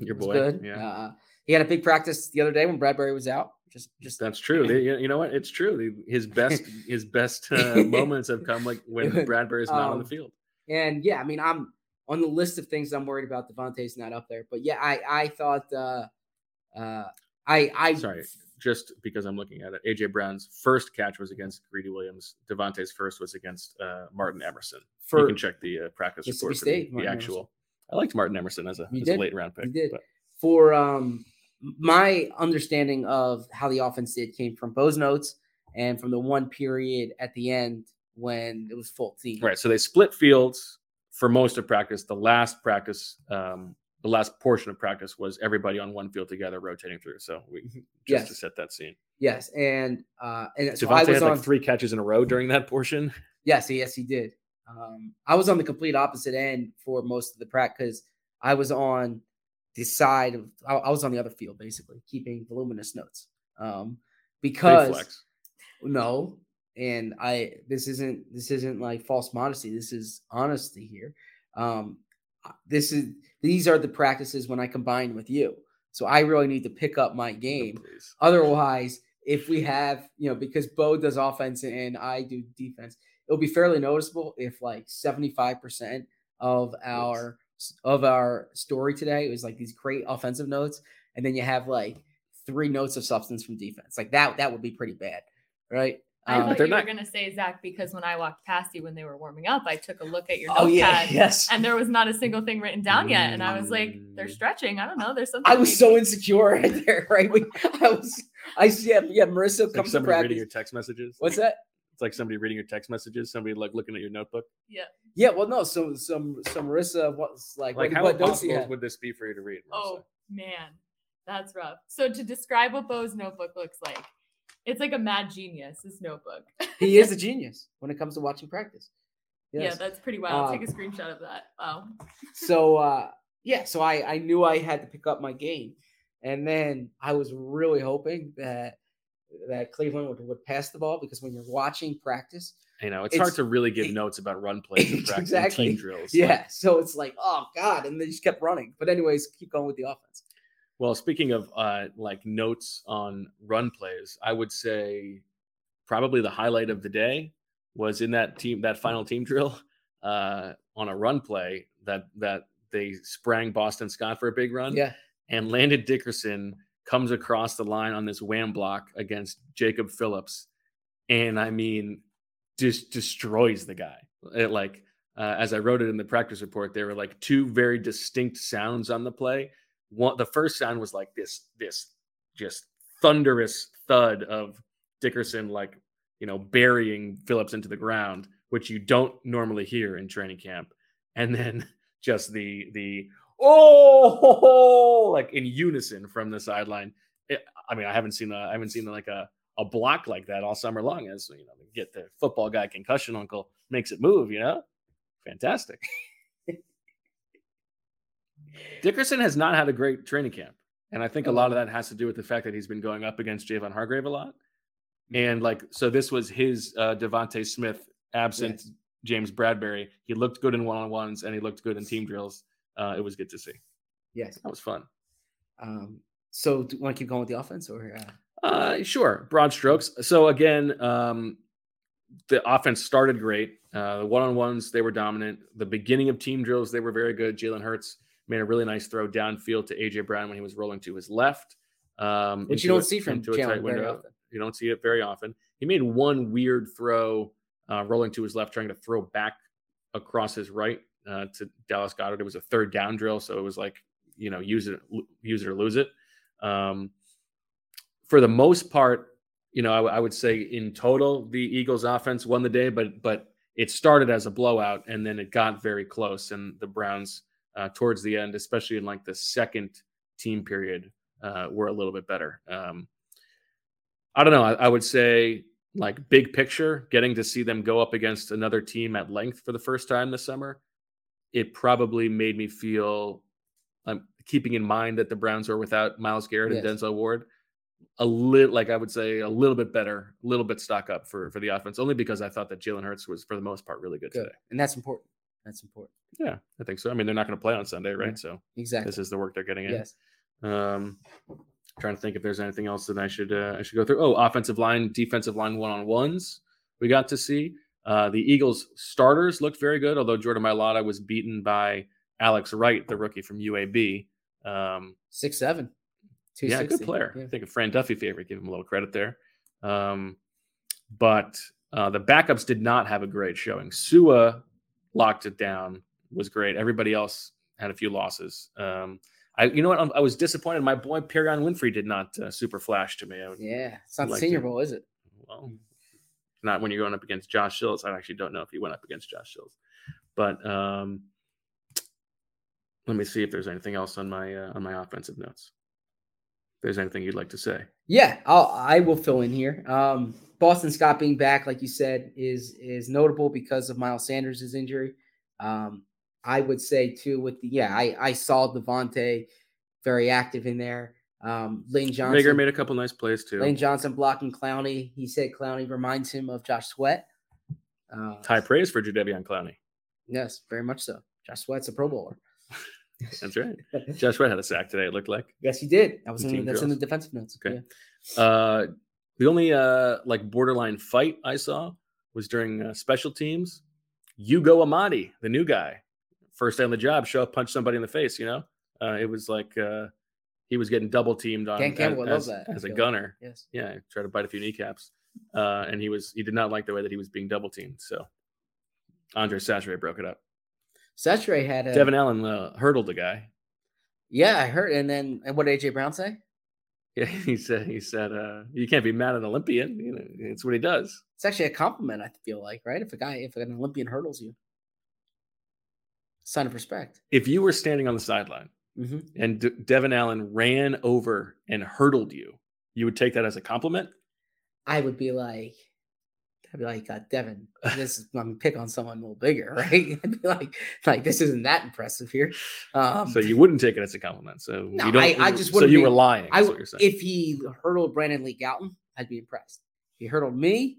your boy. good. Yeah, Uh, he had a big practice the other day when Bradberry was out. Just just that's true. They- you know what? It's true. His best his best uh, moments have come like when Bradberry is not on the Um, field. And yeah, I mean, I'm on the list of things I'm worried about. DeVonta's not up there, but yeah, I I thought uh uh I I Sorry, just because I'm looking at it. AJ Brown's first catch was against Greedy Williams. DeVonta's first was against uh, Martin Emerson. For- you can check the uh, practice Mississippi report the, State, the Martin actual. I liked Martin Emerson as a, as a late round pick. You did. but- for um my understanding of how the offense did came from Bo's notes and from the one period at the end when it was full team. Right. So they split fields for most of practice. The last practice, um, the last portion of practice was everybody on one field together rotating through. So we just to set that scene. Yes, and uh and so DeVonta I was had on like three catches in a row during that portion. Yes, yes, he did. Um, I was on the complete opposite end for most of the practice because I was on the side of I, I was on the other field basically, keeping voluminous notes. Um, because no, and I this isn't this isn't like false modesty. This is honesty here. Um, this is these are the practices when I combine with you. So I really need to pick up my game. Please. Otherwise, if we have, you know, because Bo does offense and I do defense, it'll be fairly noticeable if like 75% of our of our story today It was like these great offensive notes, and then you have like three notes of substance from defense. Like that, that would be pretty bad, right? I Um, thought they're you not- were going to say Zach because when I walked past you when they were warming up, I took a look at your Oh, yeah, notepad yes. and there was not a single thing written down yet, and I was like, they're Mm. stretching. I don't know. There's something. I was so insecure right there, right? We, I was, I see, yeah, yeah. Marissa It's like comes to somebody reading practice. your text messages. What's that? It's like somebody reading your text messages. Somebody like looking at your notebook. Yeah. Yeah, well, no, so some some Marissa was like, Like what, how what notes you impossible would this be for you to read? Marissa? Oh man, that's rough. So to describe what Bo's notebook looks like, it's like a mad genius. This notebook. He is a genius when it comes to watching practice. Yeah, that's pretty wild. Um, Take a screenshot of that. Wow. so uh yeah, so I I knew I had to pick up my game, and then I was really hoping that that Cleveland would, would pass the ball because when you're watching practice, You know, it's, It's- hard to really give it- notes about run plays in practice and Exactly. team drills. yeah, so it's like oh god, and they just kept running. But anyways, keep going with the offense. Well, speaking of uh, like notes on run plays, I would say probably the highlight of the day was in that team that final team drill uh, on a run play that that they sprang Boston Scott for a big run. Yeah, and Landon Dickerson comes across the line on this wham block against Jacob Phillips, and I mean, just destroys the guy. It, like uh, as I wrote it in the practice report, there were like two very distinct sounds on the play. one the first sound was like this this just thunderous thud of Dickerson like you know burying Phillips into the ground, which you don't normally hear in training camp, and then just the the oh like in unison from the sideline. It, I mean, I haven't seen a, I haven't seen like a a block like that all summer long. As you know, get the football guy concussion uncle makes it move. You know, fantastic. Dickerson has not had a great training camp. And I think a lot of that has to do with the fact that he's been going up against Javon Hargrave a lot. And like, so this was his uh, DeVonta Smith absent Yes. James Bradberry. He looked good in one on ones and he looked good in team drills. Uh, it was good to see. Yes. That was fun. Um, so do you want to keep going with the offense or uh, Uh, sure, broad strokes. So again, um, the offense started great. Uh, the one-on-ones they were dominant. The beginning of team drills they were very good. Jalen Hurts made a really nice throw downfield to AJ Brown when he was rolling to his left. Um, Which you don't a- see from Jalen tight very often. You don't see it very often. He made one weird throw, uh, rolling to his left, trying to throw back across his right uh, to Dallas Goedert. It was a third down drill, so it was like you know use it, use it or lose it. Um, for the most part, you know, I, would say in total the Eagles' offense won the day, but but it started as a blowout and then it got very close, and the Browns uh, towards the end, especially in like the second team period, uh, were a little bit better. Um, I don't know. I, I would say like big picture, getting to see them go up against another team at length for the first time this summer, it probably made me feel. I'm keeping in mind that the Browns are without Myles Garrett Yes. and Denzel Ward. A little, like I would say, a little bit better, a little bit stock up for for the offense, only because I thought that Jalen Hurts was for the most part really good, good? today. And that's important. That's important. Yeah, I think so. I mean, they're not going to play on Sunday, right? Yeah, So Exactly. this is the work they're getting in. Yes. Um, trying to think if there's anything else that I should uh, I should go through. Oh, offensive line, defensive line one on ones. We got to see uh, the Eagles starters looked very good, although Jordan Mailata was beaten by Alex Wright, the rookie from UAB. Um, Six seven. yeah, good player. Yeah. I think a Fran Duffy favorite. Give him a little credit there. Um, but uh, the backups did not have a great showing. Sua locked it down, was great. Everybody else had a few losses. Um, I, you know what? I'm- I was disappointed. My boy Perion Winfrey did not uh, super flash to me. Yeah. It's not like senior to- bowl, is it? well, not when you're going up against Josh Shills. I actually don't know if he went up against Josh Shills, but um, let me see if there's anything else on my uh, on my offensive notes. If there's anything you'd like to say. Yeah, I'll, I will fill in here. Um, Boston Scott being back, like you said, is is notable because of Miles Sanders' injury. Um, I would say too with the yeah, I I saw DeVonta very active in there. Um, Lane Johnson Rager made a couple nice plays too. Lane Johnson blocking Clowney. He said Clowney reminds him of Josh Sweat. Uh, High praise for Jadeveon Clowney. yes, very much so. Josh Sweat's a Pro Bowler. That's right. Josh Sweat had a sack today. It looked like. Yes, he did. That was In that's in the defensive notes. Okay. Yeah. Uh, the only uh, like borderline fight I saw was during uh, special teams. Ugo Amadi, the new guy, first day on the job, show up, punch somebody in the face. You know, uh, it was like uh, he was getting double teamed on Campbell as, as- that, as I a gunner. Yes. Yeah, try to bite a few kneecaps, uh, and he was he did not like the way that he was being double teamed. So Andre Chachere broke it up. Saturday had a Devin Allen uh, hurdled the guy. Yeah, I heard. And then and what did AJ Brown say? Yeah, he said he said uh, you can't be mad at an Olympian. You know, it's what he does. It's actually a compliment. I feel like right if a guy if an Olympian hurdles you, sign of respect. If you were standing on the sideline Mhm. and D- Devin Allen ran over and hurdled you, you would take that as a compliment. I would be like, I'd be like, uh, Devin, this is I'm pick on someone a little bigger, right? I'd be like, like this isn't that impressive here. Um, so you wouldn't take it as a compliment. So no, you don't. I, I just wouldn't. you be- were lying. I what would you're saying. if he hurdled Brandon Lee Gowton, I'd be impressed. If he hurdled me,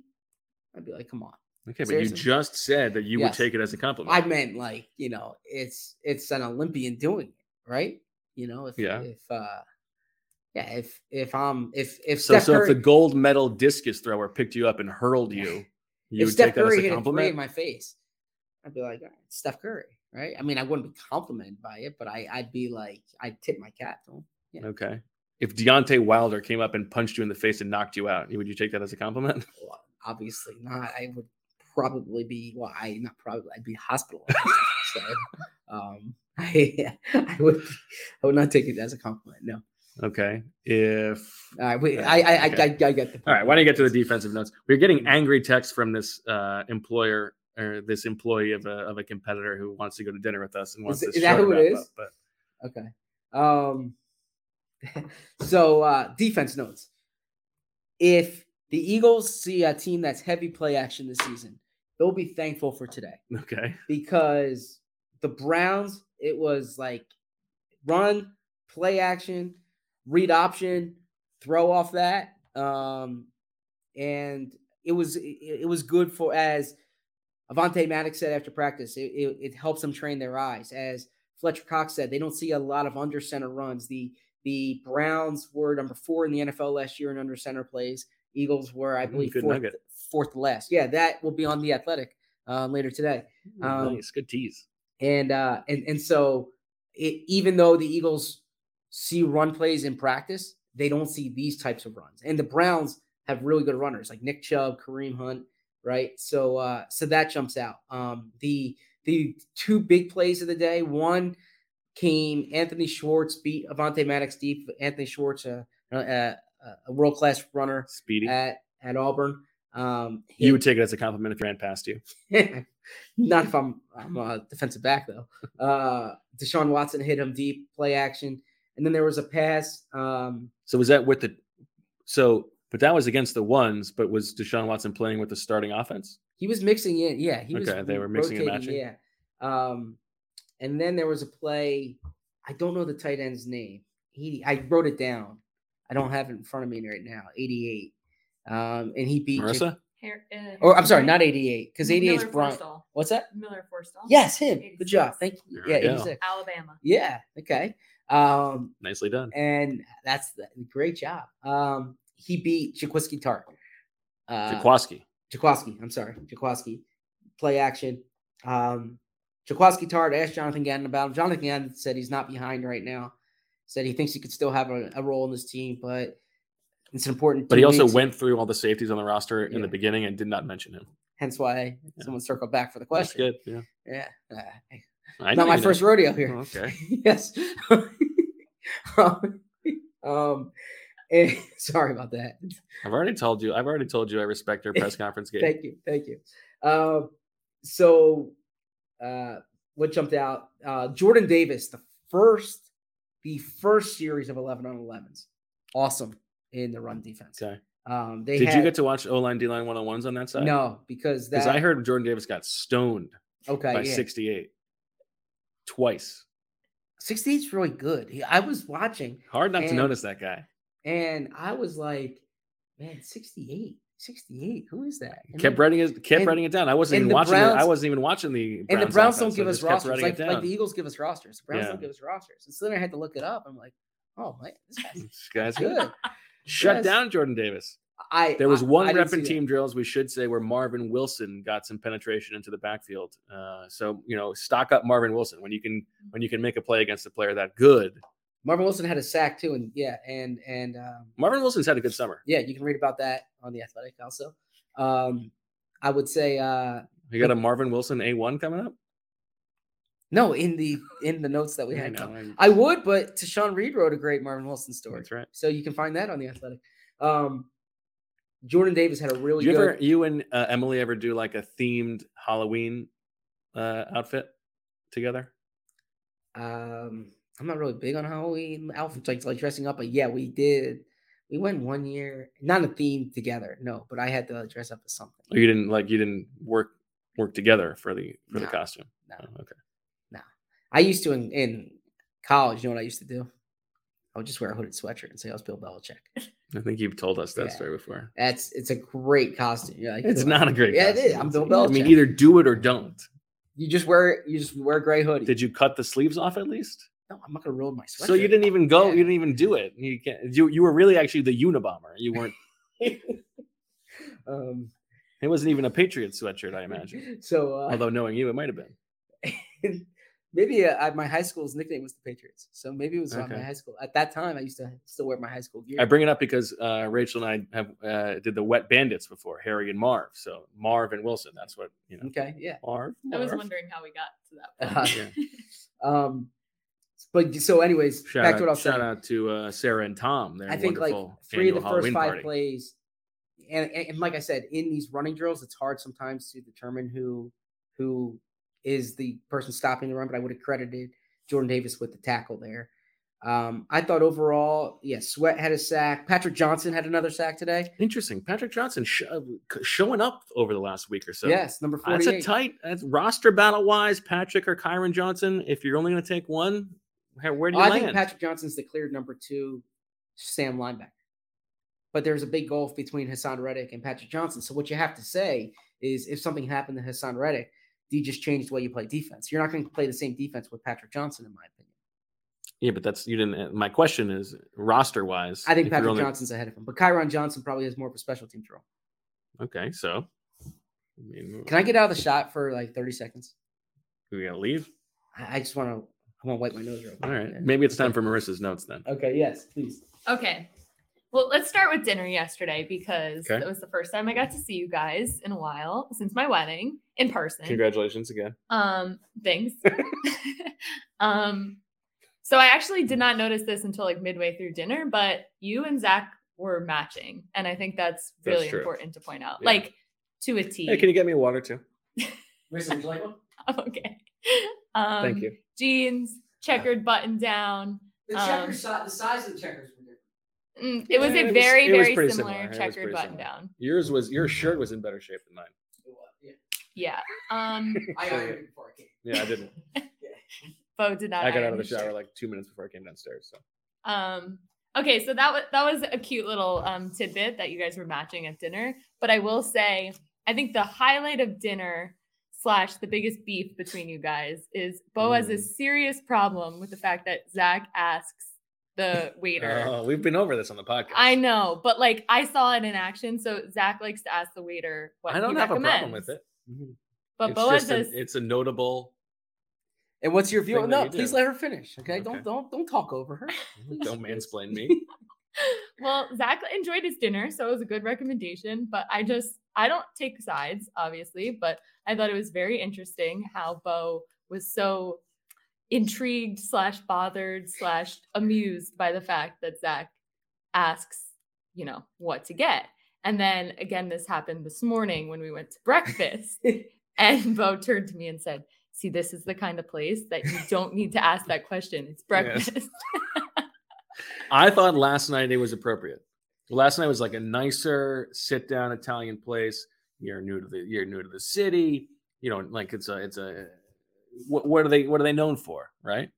I'd be like, come on. okay, but seriously? you just said that you would take it as a compliment. I meant like you know, it's it's an Olympian doing it, right? You know, if Yeah. if uh, yeah, if if I'm if if so, Steph so if the gold medal discus thrower picked you up and hurled you, you if would Steph take that as Curry a hit a in my face, I'd be like, right, Steph Curry, right? I mean, I wouldn't be complimented by it, but I I'd be like, I'd tip my cap to him. Yeah. Okay. If Deontay Wilder came up and punched you in the face and knocked you out, would you take that as a compliment? Well, obviously not. I would probably be well, I not probably I'd be hospitalized. So um, I, I would I would not take it as a compliment. No. Okay. If All right, wait, Yeah, I, I, I, okay. I, I get the All right, why don't you get to the defensive notes? We're getting angry texts from this uh, employer or this employee of a of a competitor who wants to go to dinner with us and wants Is- this is that who it is? up, But Okay. Um so uh defense notes. If the Eagles see a team that's heavy play action this season, they'll be thankful for today okay, because the Browns, it was like run, play action, read option, throw off that. Um and it was it, it was good for as Avonte Maddox said after practice, it, it, it helps them train their eyes. As Fletcher Cox said, they don't see a lot of under center runs. The the Browns were number four in the NFL last year in under center plays. Eagles were, I Mm, believe, good fourth, nugget. fourth last. Yeah, that will be on the Athletic uh, later today. Um, nice, good tease. And uh and and so it, even though the Eagles see run plays in practice, they don't see these types of runs. And the Browns have really good runners like Nick Chubb, Kareem Hunt, right? So uh so that jumps out. Um the the two big plays of the day, one came Anthony Schwartz beat Avonte Maddox deep. Anthony Schwartz, uh, uh, a world class runner Speedy. at at Auburn. Um, you would take it as a compliment if he ran past you. not if I'm I'm a defensive back though. Uh Deshaun Watson hit him deep, play action. And then there was a pass. Um So was that with the so but that was against the ones, but was Deshaun Watson playing with the starting offense? he was mixing in, yeah. He was Okay, they were mixing and rotating, Yeah. Um and then there was a play. I don't know the tight end's name. He I wrote it down. I don't have it in front of me right now. 88. Um and he beat Marissa? Har- uh, Or I'm sorry, not 88 because 88 is Miller Brian. Forristall. What's that? Miller Forristall. Yes, him. Good job. Thank you. There Yeah, we go. 86. Alabama. Yeah. Okay. Um, Nicely done. and that's the, great job. Um, he beat Jaquiski Tartt. Uh, Jaquaski. Jaquaski. I'm sorry, Jaquaski. Play action. Um, Jaquaski Tartt asked Jonathan Gannon about him. Jonathan Gannon said he's not behind right now. Said he thinks he could still have a, a role in this team, but it's an important. But he also went through all the safeties on the roster in the beginning and did not mention him. Hence why someone circled back for the That's question. good. Yeah. Yeah. Uh, not my you know. first rodeo here. Oh, okay. yes. um, um, and- sorry about that. I've already told you. I've already told you I respect your press conference game. Thank you. Thank you. Um, so, uh, what jumped out? Uh, Jordan Davis, the first, the first series of 11 on 11s. Awesome in the run defense. Okay. Um, they Did you get to watch O line D line one on ones on that side? No, because because I heard Jordan Davis got stoned okay, by yeah. 68 twice. 68 is really good. He, I was watching Hard not to notice that guy. and I was like, man, 68, 68, who is that? And Kept then- writing it. Kept and- writing it down. I wasn't even the watching. it. I wasn't even watching the. and the Browns Browns offense. don't give us rosters like, like the Eagles give us rosters. The Browns Yeah. don't give us rosters. And so then I had to look it up. I'm like, oh, man, this guy's This guy's good. Shut Yes. down Jordan Davis. I There was one I rep see in that. team drills, we should say, where Marvin Wilson got some penetration into the backfield. Uh, so you know, stock up Marvin Wilson when you can when you can make a play against a player that good. Marvin Wilson had a sack too, and yeah, and and um, Marvin Wilson's had a good summer. yeah, you can read about that on the Athletic also. Um, I would say uh, You got a Marvin Wilson A one coming up. No in the in the notes that we had. I'm- I would, but Tashan Reed wrote a great Marvin Wilson story. That's right. So you can find that on the Athletic. Um, Jordan Davis had a really Do you good. ever, you and uh, Emily, ever do like a themed Halloween uh, outfit together? Um, I'm not really big on Halloween outfits, like like dressing up, but yeah, we did. We went one year, not a theme together, no, but I had to dress up as something. Or you didn't like you didn't work work together for the for the costume? no. Oh, okay. I used to in, in college. You know what I used to do? I would just wear a hooded sweatshirt and say I was Bill Belichick. I think you've told us that Yeah. story before. That's it's a great costume. Yeah, It's not a great. Yeah, it costume. is. I'm Bill Belichick. I mean, either do it or don't. you just wear you just wear a gray hoodie. Did you cut the sleeves off at least? no, I'm not gonna ruin my sweatshirt. So you didn't even go. Yeah. You didn't even do it. You can't. You you were really actually the Unabomber. You weren't. um, It wasn't even a Patriot sweatshirt, I imagine. so uh, Although knowing you, it might have been. Maybe uh, I- my high school's nickname was the Patriots, so maybe it was on my high school. At that time, I used to still wear my high school gear. I bring it up because uh, Rachel and I have uh, did the Wet Bandits before, Harry and Marv. So Marv and Wilson. That's what you know. okay, yeah. Marv. I was wondering how we got to that. Uh, Point. Yeah. Um, but so, anyways, Shout back out, to what I was shout saying. out to uh, Sarah and Tom. Their I think like three of the annual first five party. plays, and, and and like I said, in these running drills, it's hard sometimes to determine who who is the person stopping the run. But I would have credited Jordan Davis with the tackle there. Um, I thought overall, yeah, Sweat had a sack. Patrick Johnson had another sack today. Interesting. Patrick Johnson sh- uh, showing up over the last week or so. yes, number That's a tight that's roster battle wise. Patrick or Kyron Johnson. If you're only going to take one, where do you I land? think Patrick Johnson's the clear number two Sam linebacker. But there's a big gulf between Haason Reddick and Patrick Johnson. So what you have to say is if something happened to Haason Reddick, do you just change the way you play defense? You're not going to play the same defense with Patrick Johnson, in my opinion. yeah, but that's you didn't. uh, My question is roster wise. I think Patrick Johnson's ahead of him. But Kyron Johnson probably has more of a special team role. Okay, so I mean, Can I get out of the shot for like 30 seconds? we gotta leave. I I just want to I want to wipe my nose real quick. All right, maybe it's time for Marissa's notes then. Okay, yes, please. Okay. Well, let's start with dinner yesterday because Okay. it was the first time I got to see you guys in a while since my wedding in person. Congratulations again. Um, thanks. um, so I actually did not notice this until like midway through dinner, but you and Zach were matching, and I think that's That's really true. important to point out, Yeah. like to a T. Hey, can you get me water too? Marissa, would you like okay. Um, Thank you. Jeans, checkered button down. The Um, checkers, si- the size of the checkers were different. Mm, It was Yeah, a it very, was very similar, similar. It checkered button similar. down. Yours was your shirt was in better shape than mine. Yeah. Yeah. Um, I So, ironed yeah. it before I came. Yeah, I didn't. Bo did not. I got out of the shower like two minutes before I came downstairs. So Um, okay, so that was that was a cute little um, tidbit that you guys were matching at dinner. But I will say, I think the highlight of dinner slash the biggest beef between you guys is Bo has a Mm. serious problem with the fact that Zach asks the waiter. Oh, we've been over this on the podcast. I know, but like I saw it in action. So Zach likes to ask the waiter what I don't he have a problem with it. But it's Bo has a, it's a notable. And what's your view? No, you please do. let her finish. Okay, Okay. don't don't don't talk over her. Don't mansplain me. well, Zach enjoyed his dinner, so it was a good recommendation. But I just I don't take sides, obviously, but I thought it was very interesting how Bo was so intrigued slash bothered slash amused by the fact that Zach asks, you know, what to get. And then again, this happened this morning when we went to breakfast. and Bo turned to me and said, See, this is the kind of place that you don't need to ask that question. It's breakfast. I thought last night it was appropriate. Last night was like a nicer sit down Italian place. You're new to the you're new to the city. You know, like it's a it's a what, what are they what are they known for, right?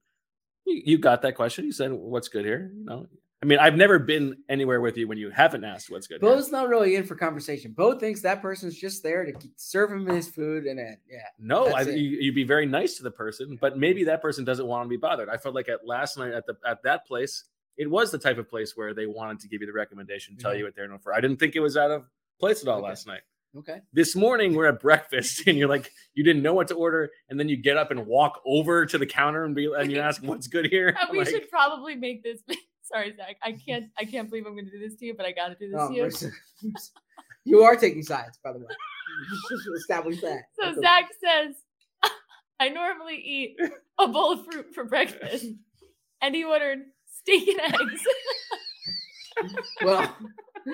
You, you got that question. You said what's good here. You know, I mean, I've never been anywhere with you when you haven't asked what's good. here. Bo's not really in for conversation. Bo thinks that person's just there to serve him his food and then yeah. No, I, you, you'd be very nice to the person, but maybe that person doesn't want to be bothered. I felt like at last night at the at that place, it was the type of place where they wanted to give you the recommendation, tell you what they're known for. I didn't think it was out of place at all Okay. last night. Okay. This morning we're at breakfast and you're like you didn't know what to order, and then you get up and walk over to the counter and be and you ask what's good here. Uh, we Like, should probably make this. Sorry, Zach. I can't. I can't believe I'm going to do this to you, but I got to do this Oh, to you. Marissa, you are taking sides, by the way. Establish that. So That's a- Zach says, "I normally eat a bowl of fruit for breakfast," and he ordered steak and eggs. well, so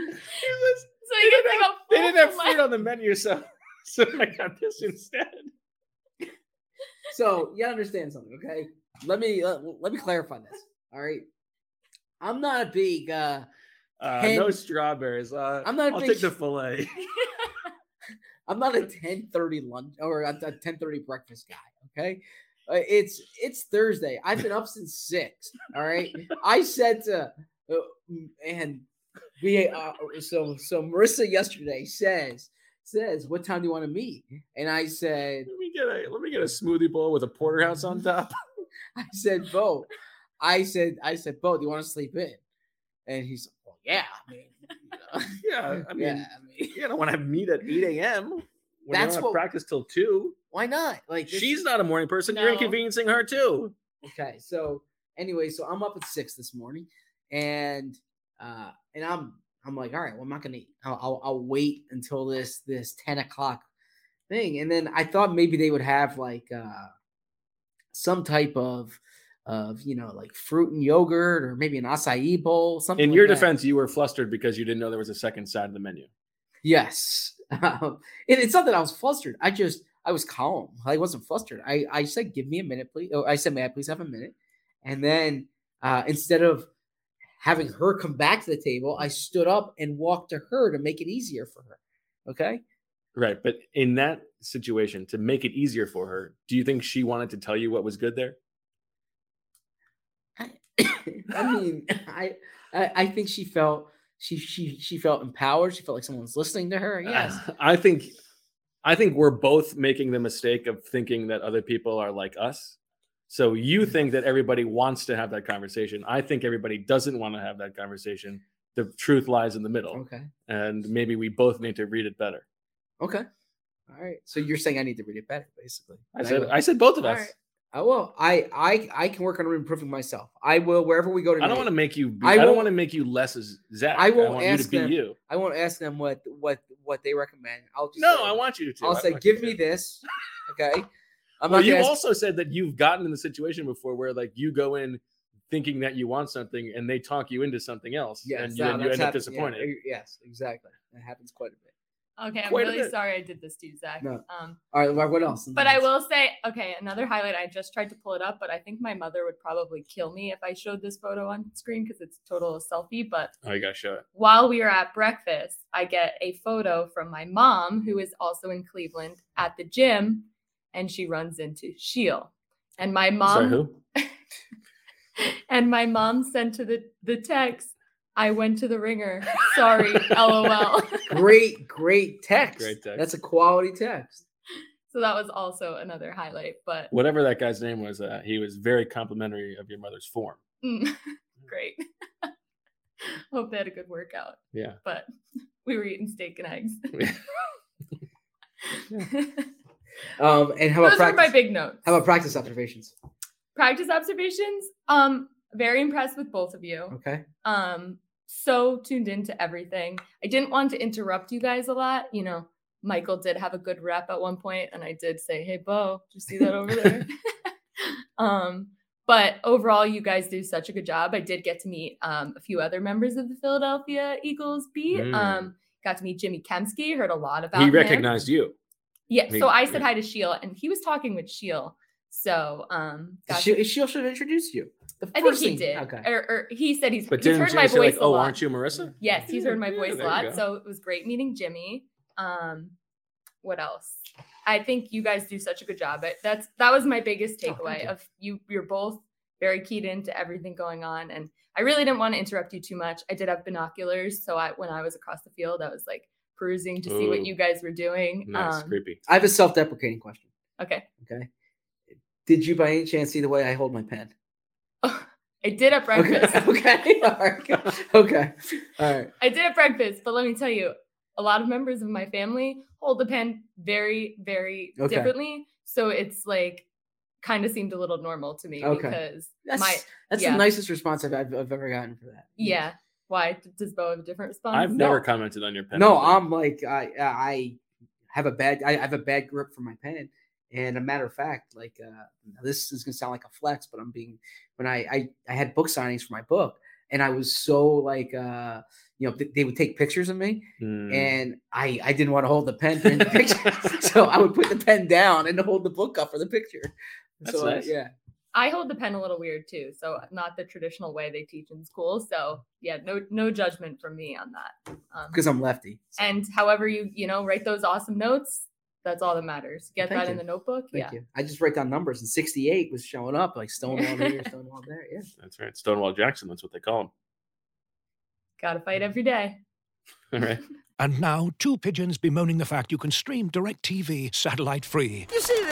he gets like a they full didn't have fruit on the menu, so so I got this instead. so you understand something, okay? Let me uh, let me clarify this. All right. I'm not a big uh Uh, Hen- no strawberries. Uh, I'm not a I'll big take the fillet. I'm not a 10:30 lunch or a 10:30 breakfast guy. Okay, Uh, it's it's Thursday. I've been up since six. All right. I said to uh, and we uh, so so Marissa yesterday says says what time do you want to meet? And I said Let me get a let me get a smoothie bowl with a porterhouse on top. I said Bo. I said I said Bo. Do you want to sleep in? And he's like, well, yeah. I mean, you know. Yeah, I mean, yeah. I mean, you don't want to have meet at eight a.m. When That's you don't have what- practice till two. Why not? Like She's not a morning person. You're inconveniencing her too. Okay, so anyway, so I'm up at six this morning, and uh, and I'm I'm like, all right, well, I'm not gonna, I'll, I'll, I'll wait until this this ten o'clock thing, and then I thought maybe they would have like uh, some type of of you know like fruit and yogurt or maybe an acai bowl, something. In like your that. defense, you were flustered because you didn't know there was a second side of the menu. Yes. Um, and it's not that I was flustered. I just I was calm. I wasn't flustered. I I said, "Give me a minute, please." Oh, I said, "May I please have a minute?" And then uh, instead of having her come back to the table, I stood up and walked to her to make it easier for her. Okay. Right. But in that situation, to make it easier for her, do you think she wanted to tell you what was good there? I I mean, I, I I think she felt she she she felt empowered. She felt like someone's listening to her. Yes. I think I think we're both making the mistake of thinking that other people are like us. So you think that everybody wants to have that conversation. I think everybody doesn't want to have that conversation. The truth lies in the middle. Okay. And maybe we both need to read it better. Okay. All right. So you're saying I need to read it better, basically. I said will. I said both of All us. right. I will. I I I can work on improving myself. I will wherever we go to. I don't want to make you be, I I, don't want to make you less as Zach. I won't want you to ask be them. you. I won't ask them what what what they recommend. I'll just No, say- I want you to. I'll I say, give me this. Okay. I'm well, not you gonna ask- also said that you've gotten in the situation before where like you go in thinking that you want something and they talk you into something else Yes, and you, that- you end up happened. Yeah, disappointed. e- yes, exactly. That happens quite a bit. Okay, I'm Quite really sorry I did this to you, Zach. No. Um, All right. well, What else? but I will say, okay, another highlight. I just tried to pull it up, but I think my mother would probably kill me if I showed this photo on screen because it's total selfie. But Oh, you gotta show it. while we are at breakfast, I get a photo from my mom, who is also in Cleveland at the gym, and she runs into Sheil. And my mom Sorry, who? and my mom sent to the the text, I went to the ringer. Sorry, lol. Great, great text. Great text. That's a quality text. so that was also another highlight, but Whatever that guy's name was, uh, he was very complimentary of your mother's form. mm, great. Hope they had a good workout, Yeah. but we were eating steak and eggs. Um, and how about Those were practice? my big notes. How about practice observations? Practice observations. Um, very impressed with both of you. Okay. um so tuned into everything i didn't want to interrupt you guys a lot you know michael did have a good rep at one point and i did say hey bo did you see that over there um but overall you guys do such a good job i did get to meet um, a few other members of the philadelphia eagles beat Mm. um got to meet jimmy kempski heard a lot about He him. recognized you. Yeah he- so i said hi to sheil and he was talking with sheil so um got She, to- should have introduced you. The i think he thing- did Okay. or, or he said he's, But he's didn't heard Jimmy my say voice like, a "Oh, lot. aren't you Marissa?" Yes, he's heard my Yeah, voice a lot. So it was great meeting Jimmy. Um, what else? I think you guys do such a good job. It, that's that was my biggest Oh, takeaway you. of you. You're both very keyed into everything going on, and I really didn't want to interrupt you too much. I did have binoculars, so I when I was across the field, I was like perusing to see Ooh. what you guys were doing. Nice, Um, creepy. I have a self-deprecating question. okay, Okay. Did you by any chance see the way I hold my pen? I did at breakfast. Okay. Okay. All right. Okay. All right. I did at breakfast, but let me tell you, a lot of members of my family hold the pen very, very Okay. differently. So it's like kind of seemed a little normal to me Okay. because That's my that's yeah. the nicest response I've, I've, I've ever gotten for that. yeah. Why D- does Bo have a different response? I've never commented on your pen. No, holding. I'm like I I have a bad I have a bad grip for my pen. And a matter of fact, like uh, this is gonna sound like a flex, but I'm being when I I, I had book signings for my book, and I was so like uh you know th- they would take pictures of me, Hmm. and I I didn't want to hold the pen for the picture, so I would put the pen down and hold the book up for the picture. That's so uh, nice. yeah, I hold the pen a little weird too. So not the traditional way they teach in school. So yeah, no no judgment from me on that. Um, because I'm lefty. and however you you know write those awesome notes, that's all that matters. Get Thank that in the notebook. Thank yeah. you. I just write down numbers, and 68 was showing up like Stonewall here, Stonewall there. Yeah. That's right. Stonewall Jackson. That's what they call him. Got to fight every day. All right. And now, two pigeons bemoaning the fact you can stream DirecTV satellite free. You see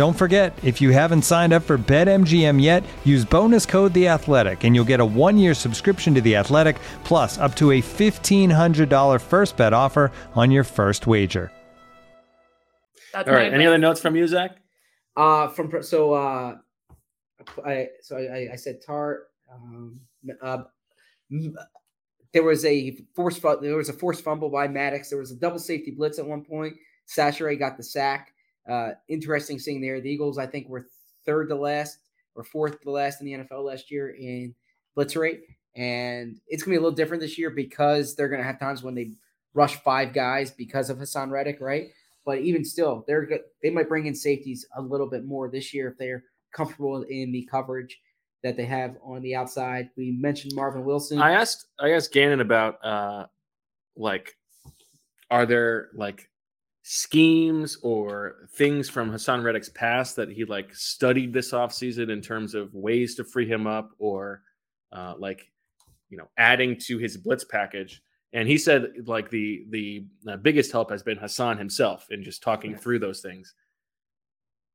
Don't forget, if you haven't signed up for BetMGM yet, use bonus code The Athletic, and you'll get a one-year subscription to The Athletic, plus up to a fifteen hundred dollar first bet offer on your first wager. That's All right. my Any other notes from you, Zach? Uh, from so uh, I so I, I said Tartt. Um, uh, there was a force there was a forced fumble by Maddox. There was a double safety blitz at one point. Chachere got the sack. Uh, interesting seeing there. The Eagles, I think, were third to last or fourth to last in the NFL last year in blitz rate, and it's gonna be a little different this year because they're gonna have times when they rush five guys because of Haason Reddick, right? But even still, they're. They might bring in safeties a little bit more this year if they're comfortable in the coverage that they have on the outside. We mentioned Marvin Wilson. I asked I asked Gannon about uh like are there like schemes or things from Haason Reddick's past that he like studied this offseason in terms of ways to free him up or uh like you know adding to his blitz package. And he said like the the uh, biggest help has been Haason himself in just talking through those things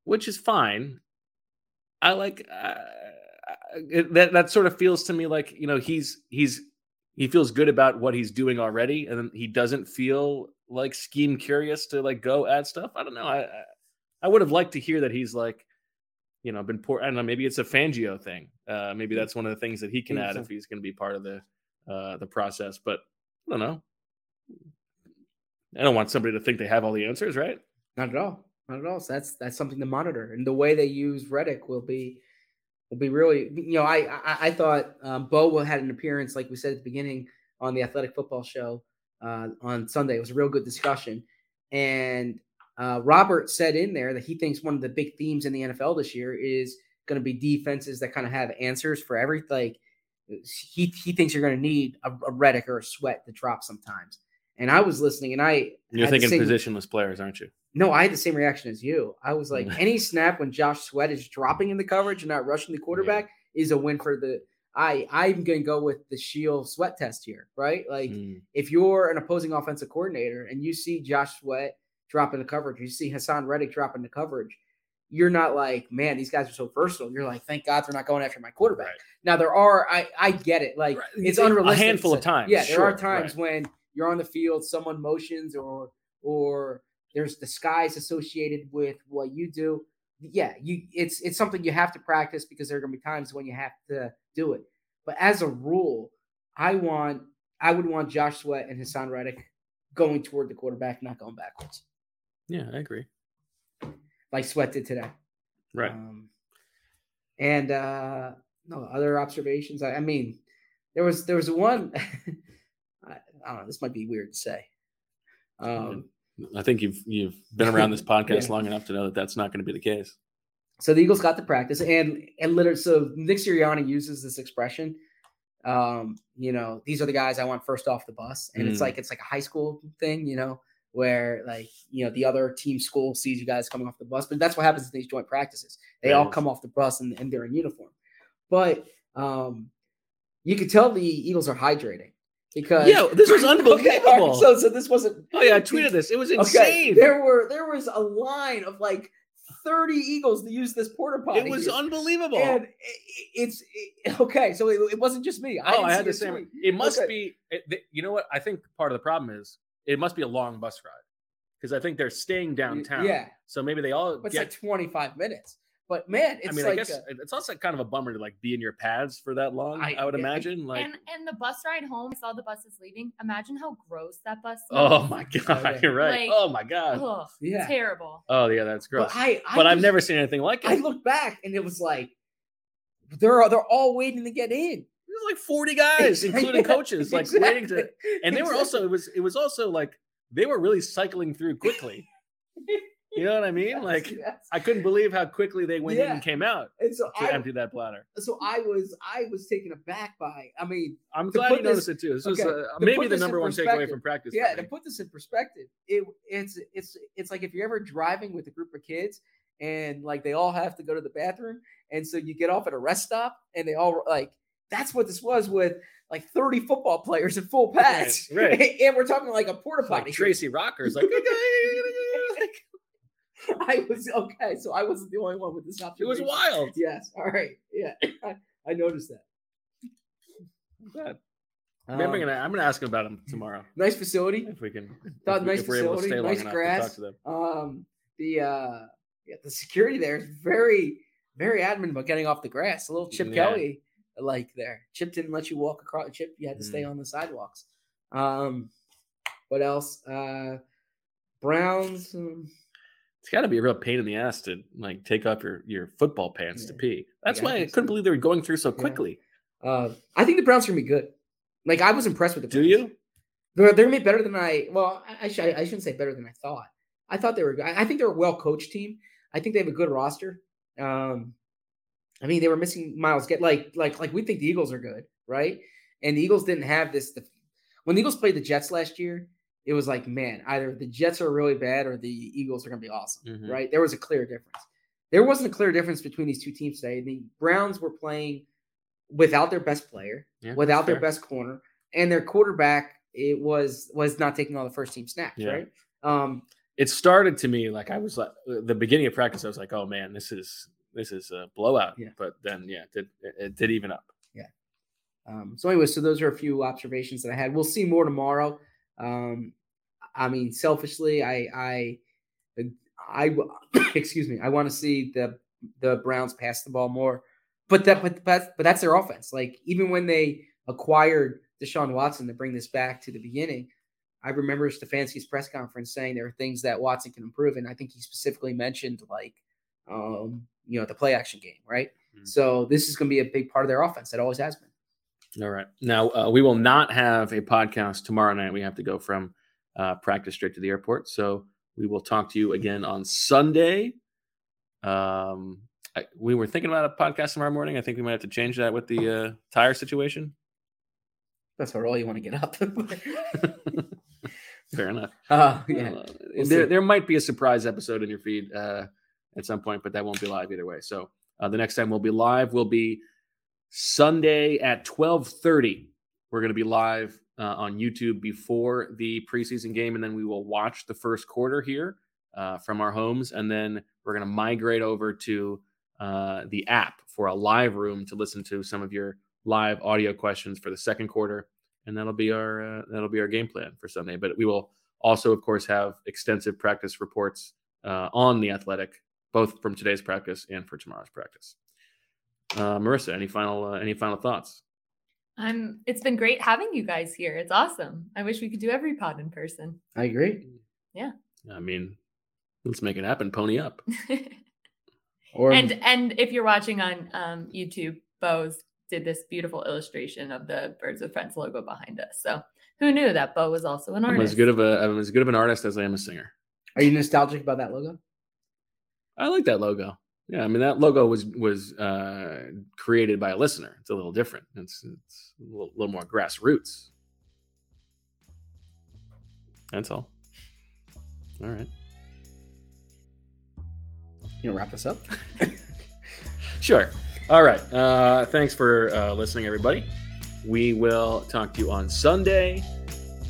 which is fine. I like uh, it, that that sort of feels to me like you know he's he's he feels good about what he's doing already and he doesn't feel like scheme curious to like go add stuff i don't know i i, I would have liked to hear that he's like you know been poor i don't know maybe it's a fangio thing uh maybe that's one of the things that he can add so. if he's going to be part of the uh the process but i don't know i don't want somebody to think they have all the answers right Not at all. Not at all. So that's that's something to monitor, and the way they use Reddick will be will be really. You know, I I, I thought um, Bo had an appearance, like we said at the beginning, on the Athletic Football Show uh, on Sunday. It was a real good discussion, and uh, Robert said in there that he thinks one of the big themes in the NFL this year is going to be defenses that kind of have answers for everything. Like he he thinks you're going to need a, a Reddick or a Sweat to drop sometimes. And I was listening, and I you're thinking same- positionless players aren't you no, I had the same reaction as you. I was like, any snap when Josh Sweat is dropping in the coverage and not rushing the quarterback is a win for the. I I'm gonna go with the Shield Sweat test here, right? Like, Mm. if you're an opposing offensive coordinator and you see Josh Sweat drop the coverage, you see Haason Reddick drop the coverage, you're not like, man, these guys are so versatile. You're like, thank God they're not going after my quarterback. Now there are, I I get it, like it's unrealistic. A handful to of times, Yeah, there are sure, right. times when you're on the field, someone motions or or there's disguise associated with what you do. Yeah, you it's it's something you have to practice because there are gonna be times when you have to do it. But as a rule, I want I would want Josh Sweat and Haason Reddick going toward the quarterback, not going backwards, yeah i agree like Sweat did today. right Um, and uh no other observations. I, I mean, there was there was one. I, I don't know. This might be weird to say. Um, i think you've you've been around this podcast Yeah. long enough to know that that's not going to be the case So the Eagles got the practice, and and literally, so Nick Sirianni uses this expression. Um, you know, these are the guys I want first off the bus, and it's Mm. like it's like a high school thing. You know, where like you know the other team school sees you guys coming off the bus. But that's what happens in these joint practices. They all come off the bus and, and they're in uniform. But um, you could tell the Eagles are hydrating because Yeah, this was Okay, all right, unbelievable. so so this wasn't. Oh yeah, I tweeted this. It was Okay, insane. there were there was a line of like thirty Eagles to use this porta potty. It was unbelievable. And it- it- it's it- okay. So it, wasn't just me. oh, I had the same. tweet. It must Okay. be. Th- you know what? I think part of the problem is it must be a long bus ride because I think they're staying downtown. yeah. So maybe they all But it's get. like twenty five minutes. But man, it's I mean, like I guess uh, it's also kind of a bummer to like be in your pads for that long. I, I- would yeah, I- imagine. Like, and and the bus ride home, I saw the buses leaving. Imagine how gross that bus. oh smells. my god, you're right. Like, oh my god. Ugh, yeah. terrible. Oh yeah, that's gross. But I, I but I've just- never seen anything like it. I look back and it was like they're they're all waiting to get in. There's like 40 guys, including Yeah, coaches, like waiting to. And they were also it was it was also like they were really cycling through quickly. You know what I mean? Yes, Like yes. I couldn't believe how quickly they went in and came out and so to I empty that bladder. so I was I was taken aback by. I mean, I'm glad you noticed it too. This was uh, maybe the number one takeaway from practice. yeah. To put this in perspective, it it's it's it's like if you're ever driving with a group of kids and like they all have to go to the bathroom, and so you get off at a rest stop and they all like that's what this was with like 30 football players in full pads, Right, right. and we're talking like a porta It's like potty. Tracy Rockers, like I was okay, so I wasn't the only one with this option. it was wild. Yes. All right. Yeah. I, I noticed that. I'm Um, gonna I'm gonna ask him about him tomorrow nice facility. if we can. Thought if, nice if we're able to facility, stay nice grass. to talk to them. Um, the uh, yeah, the security there is very, very adamant about getting off the grass. A little Chip Yeah. Kelly like there. Chip didn't let you walk across. Chip, you had to stay Mm. on the sidewalks. Um, what else? Uh, Browns. um, It's got to be a real pain in the ass to like take off your your football pants to pee. That's Yeah, why I think couldn't so. believe they were going through so Yeah. quickly. Uh, I think the Browns are gonna be good. Like I was impressed with the. Do you? They're they're gonna be better than I. Well, I, I, sh- I shouldn't say better than I thought. I thought they were. I I think they're a well coached team. I think they have a good roster. Um, I mean, they were missing Myles. Get like like like we think the Eagles are good, right? And the Eagles didn't have this. The, when the Eagles played the Jets last year, it was like, man, either the Jets are really bad or the Eagles are gonna be awesome, Mhm. right? There was a clear difference. There wasn't a clear difference between these two teams today. The Browns were playing without their best player, Yeah, without their fair. best corner, and their quarterback it was was not taking all the first team snaps, Yeah. right? Um, It started to me like I was like the beginning of practice. I was like, oh man, this is this is a blowout. Yeah. But then yeah, it did it, it did even up. Yeah. Um, so anyway, so those are a few observations that I had. We'll see more tomorrow. Um, I mean, selfishly, I, I, I, excuse me, I want to see the the Browns pass the ball more, but that but but but that's their offense. Like even when they acquired Deshaun Watson to bring this back to the beginning, I remember Stefanski's press conference saying there are things that Watson can improve, and I think he specifically mentioned like um, you know the play action game, right? Mhm. So this is going to be a big part of their offense. It always has been. All right. Now uh, we will not have a podcast tomorrow night. We have to go from uh, practice straight to the airport. So we will talk to you again on Sunday. Um, I, we were thinking about a podcast tomorrow morning. I think we might have to change that with the uh, tire situation. That's what all you want to get up. Fair enough. uh, yeah. Uh, We'll there, see. there might be a surprise episode in your feed uh, at some point, but that won't be live either way. So uh, the next time we'll be live will be Sunday at twelve thirty. We're going to be live uh, on YouTube before the preseason game, and then we will watch the first quarter here uh, from our homes, and then we're going to migrate over to uh, the app for a live room to listen to some of your live audio questions for the second quarter, and that'll be our uh, that'll be our game plan for Sunday. But we will also, of course, have extensive practice reports uh, on the athletic, both from today's practice and for tomorrow's practice. Uh, Marissa, any final uh, any final thoughts? I'm. It's been great having you guys here. It's awesome. I wish we could do every pod in person. I agree. Yeah. I mean, let's make it happen. Pony up. Or and and if you're watching on um, YouTube, Bose did this beautiful illustration of the Birds of Friends logo behind us. So who knew that Bo was also an I'm artist? as good of a I'm as good of an artist as I am a singer. are you nostalgic about that logo? I like that logo. Yeah, I mean that logo was was uh, created by a listener. It's a little different. It's it's a little, little more grassroots. That's all. All right. You know, wrap this up. Sure. All right. Uh, thanks for uh, listening, everybody. We will talk to you on Sunday.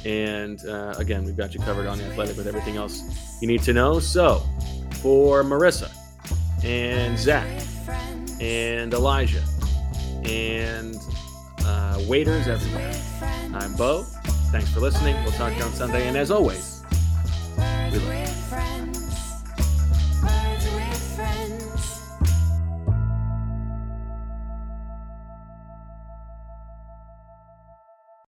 And uh, again, we've got you covered on the athletic with everything else you need to know. So, for Marissa and Zach and Elijah and uh, waiters everywhere, I'm Bo. Thanks for listening. We'll talk to you on Sunday. And as always, we love you.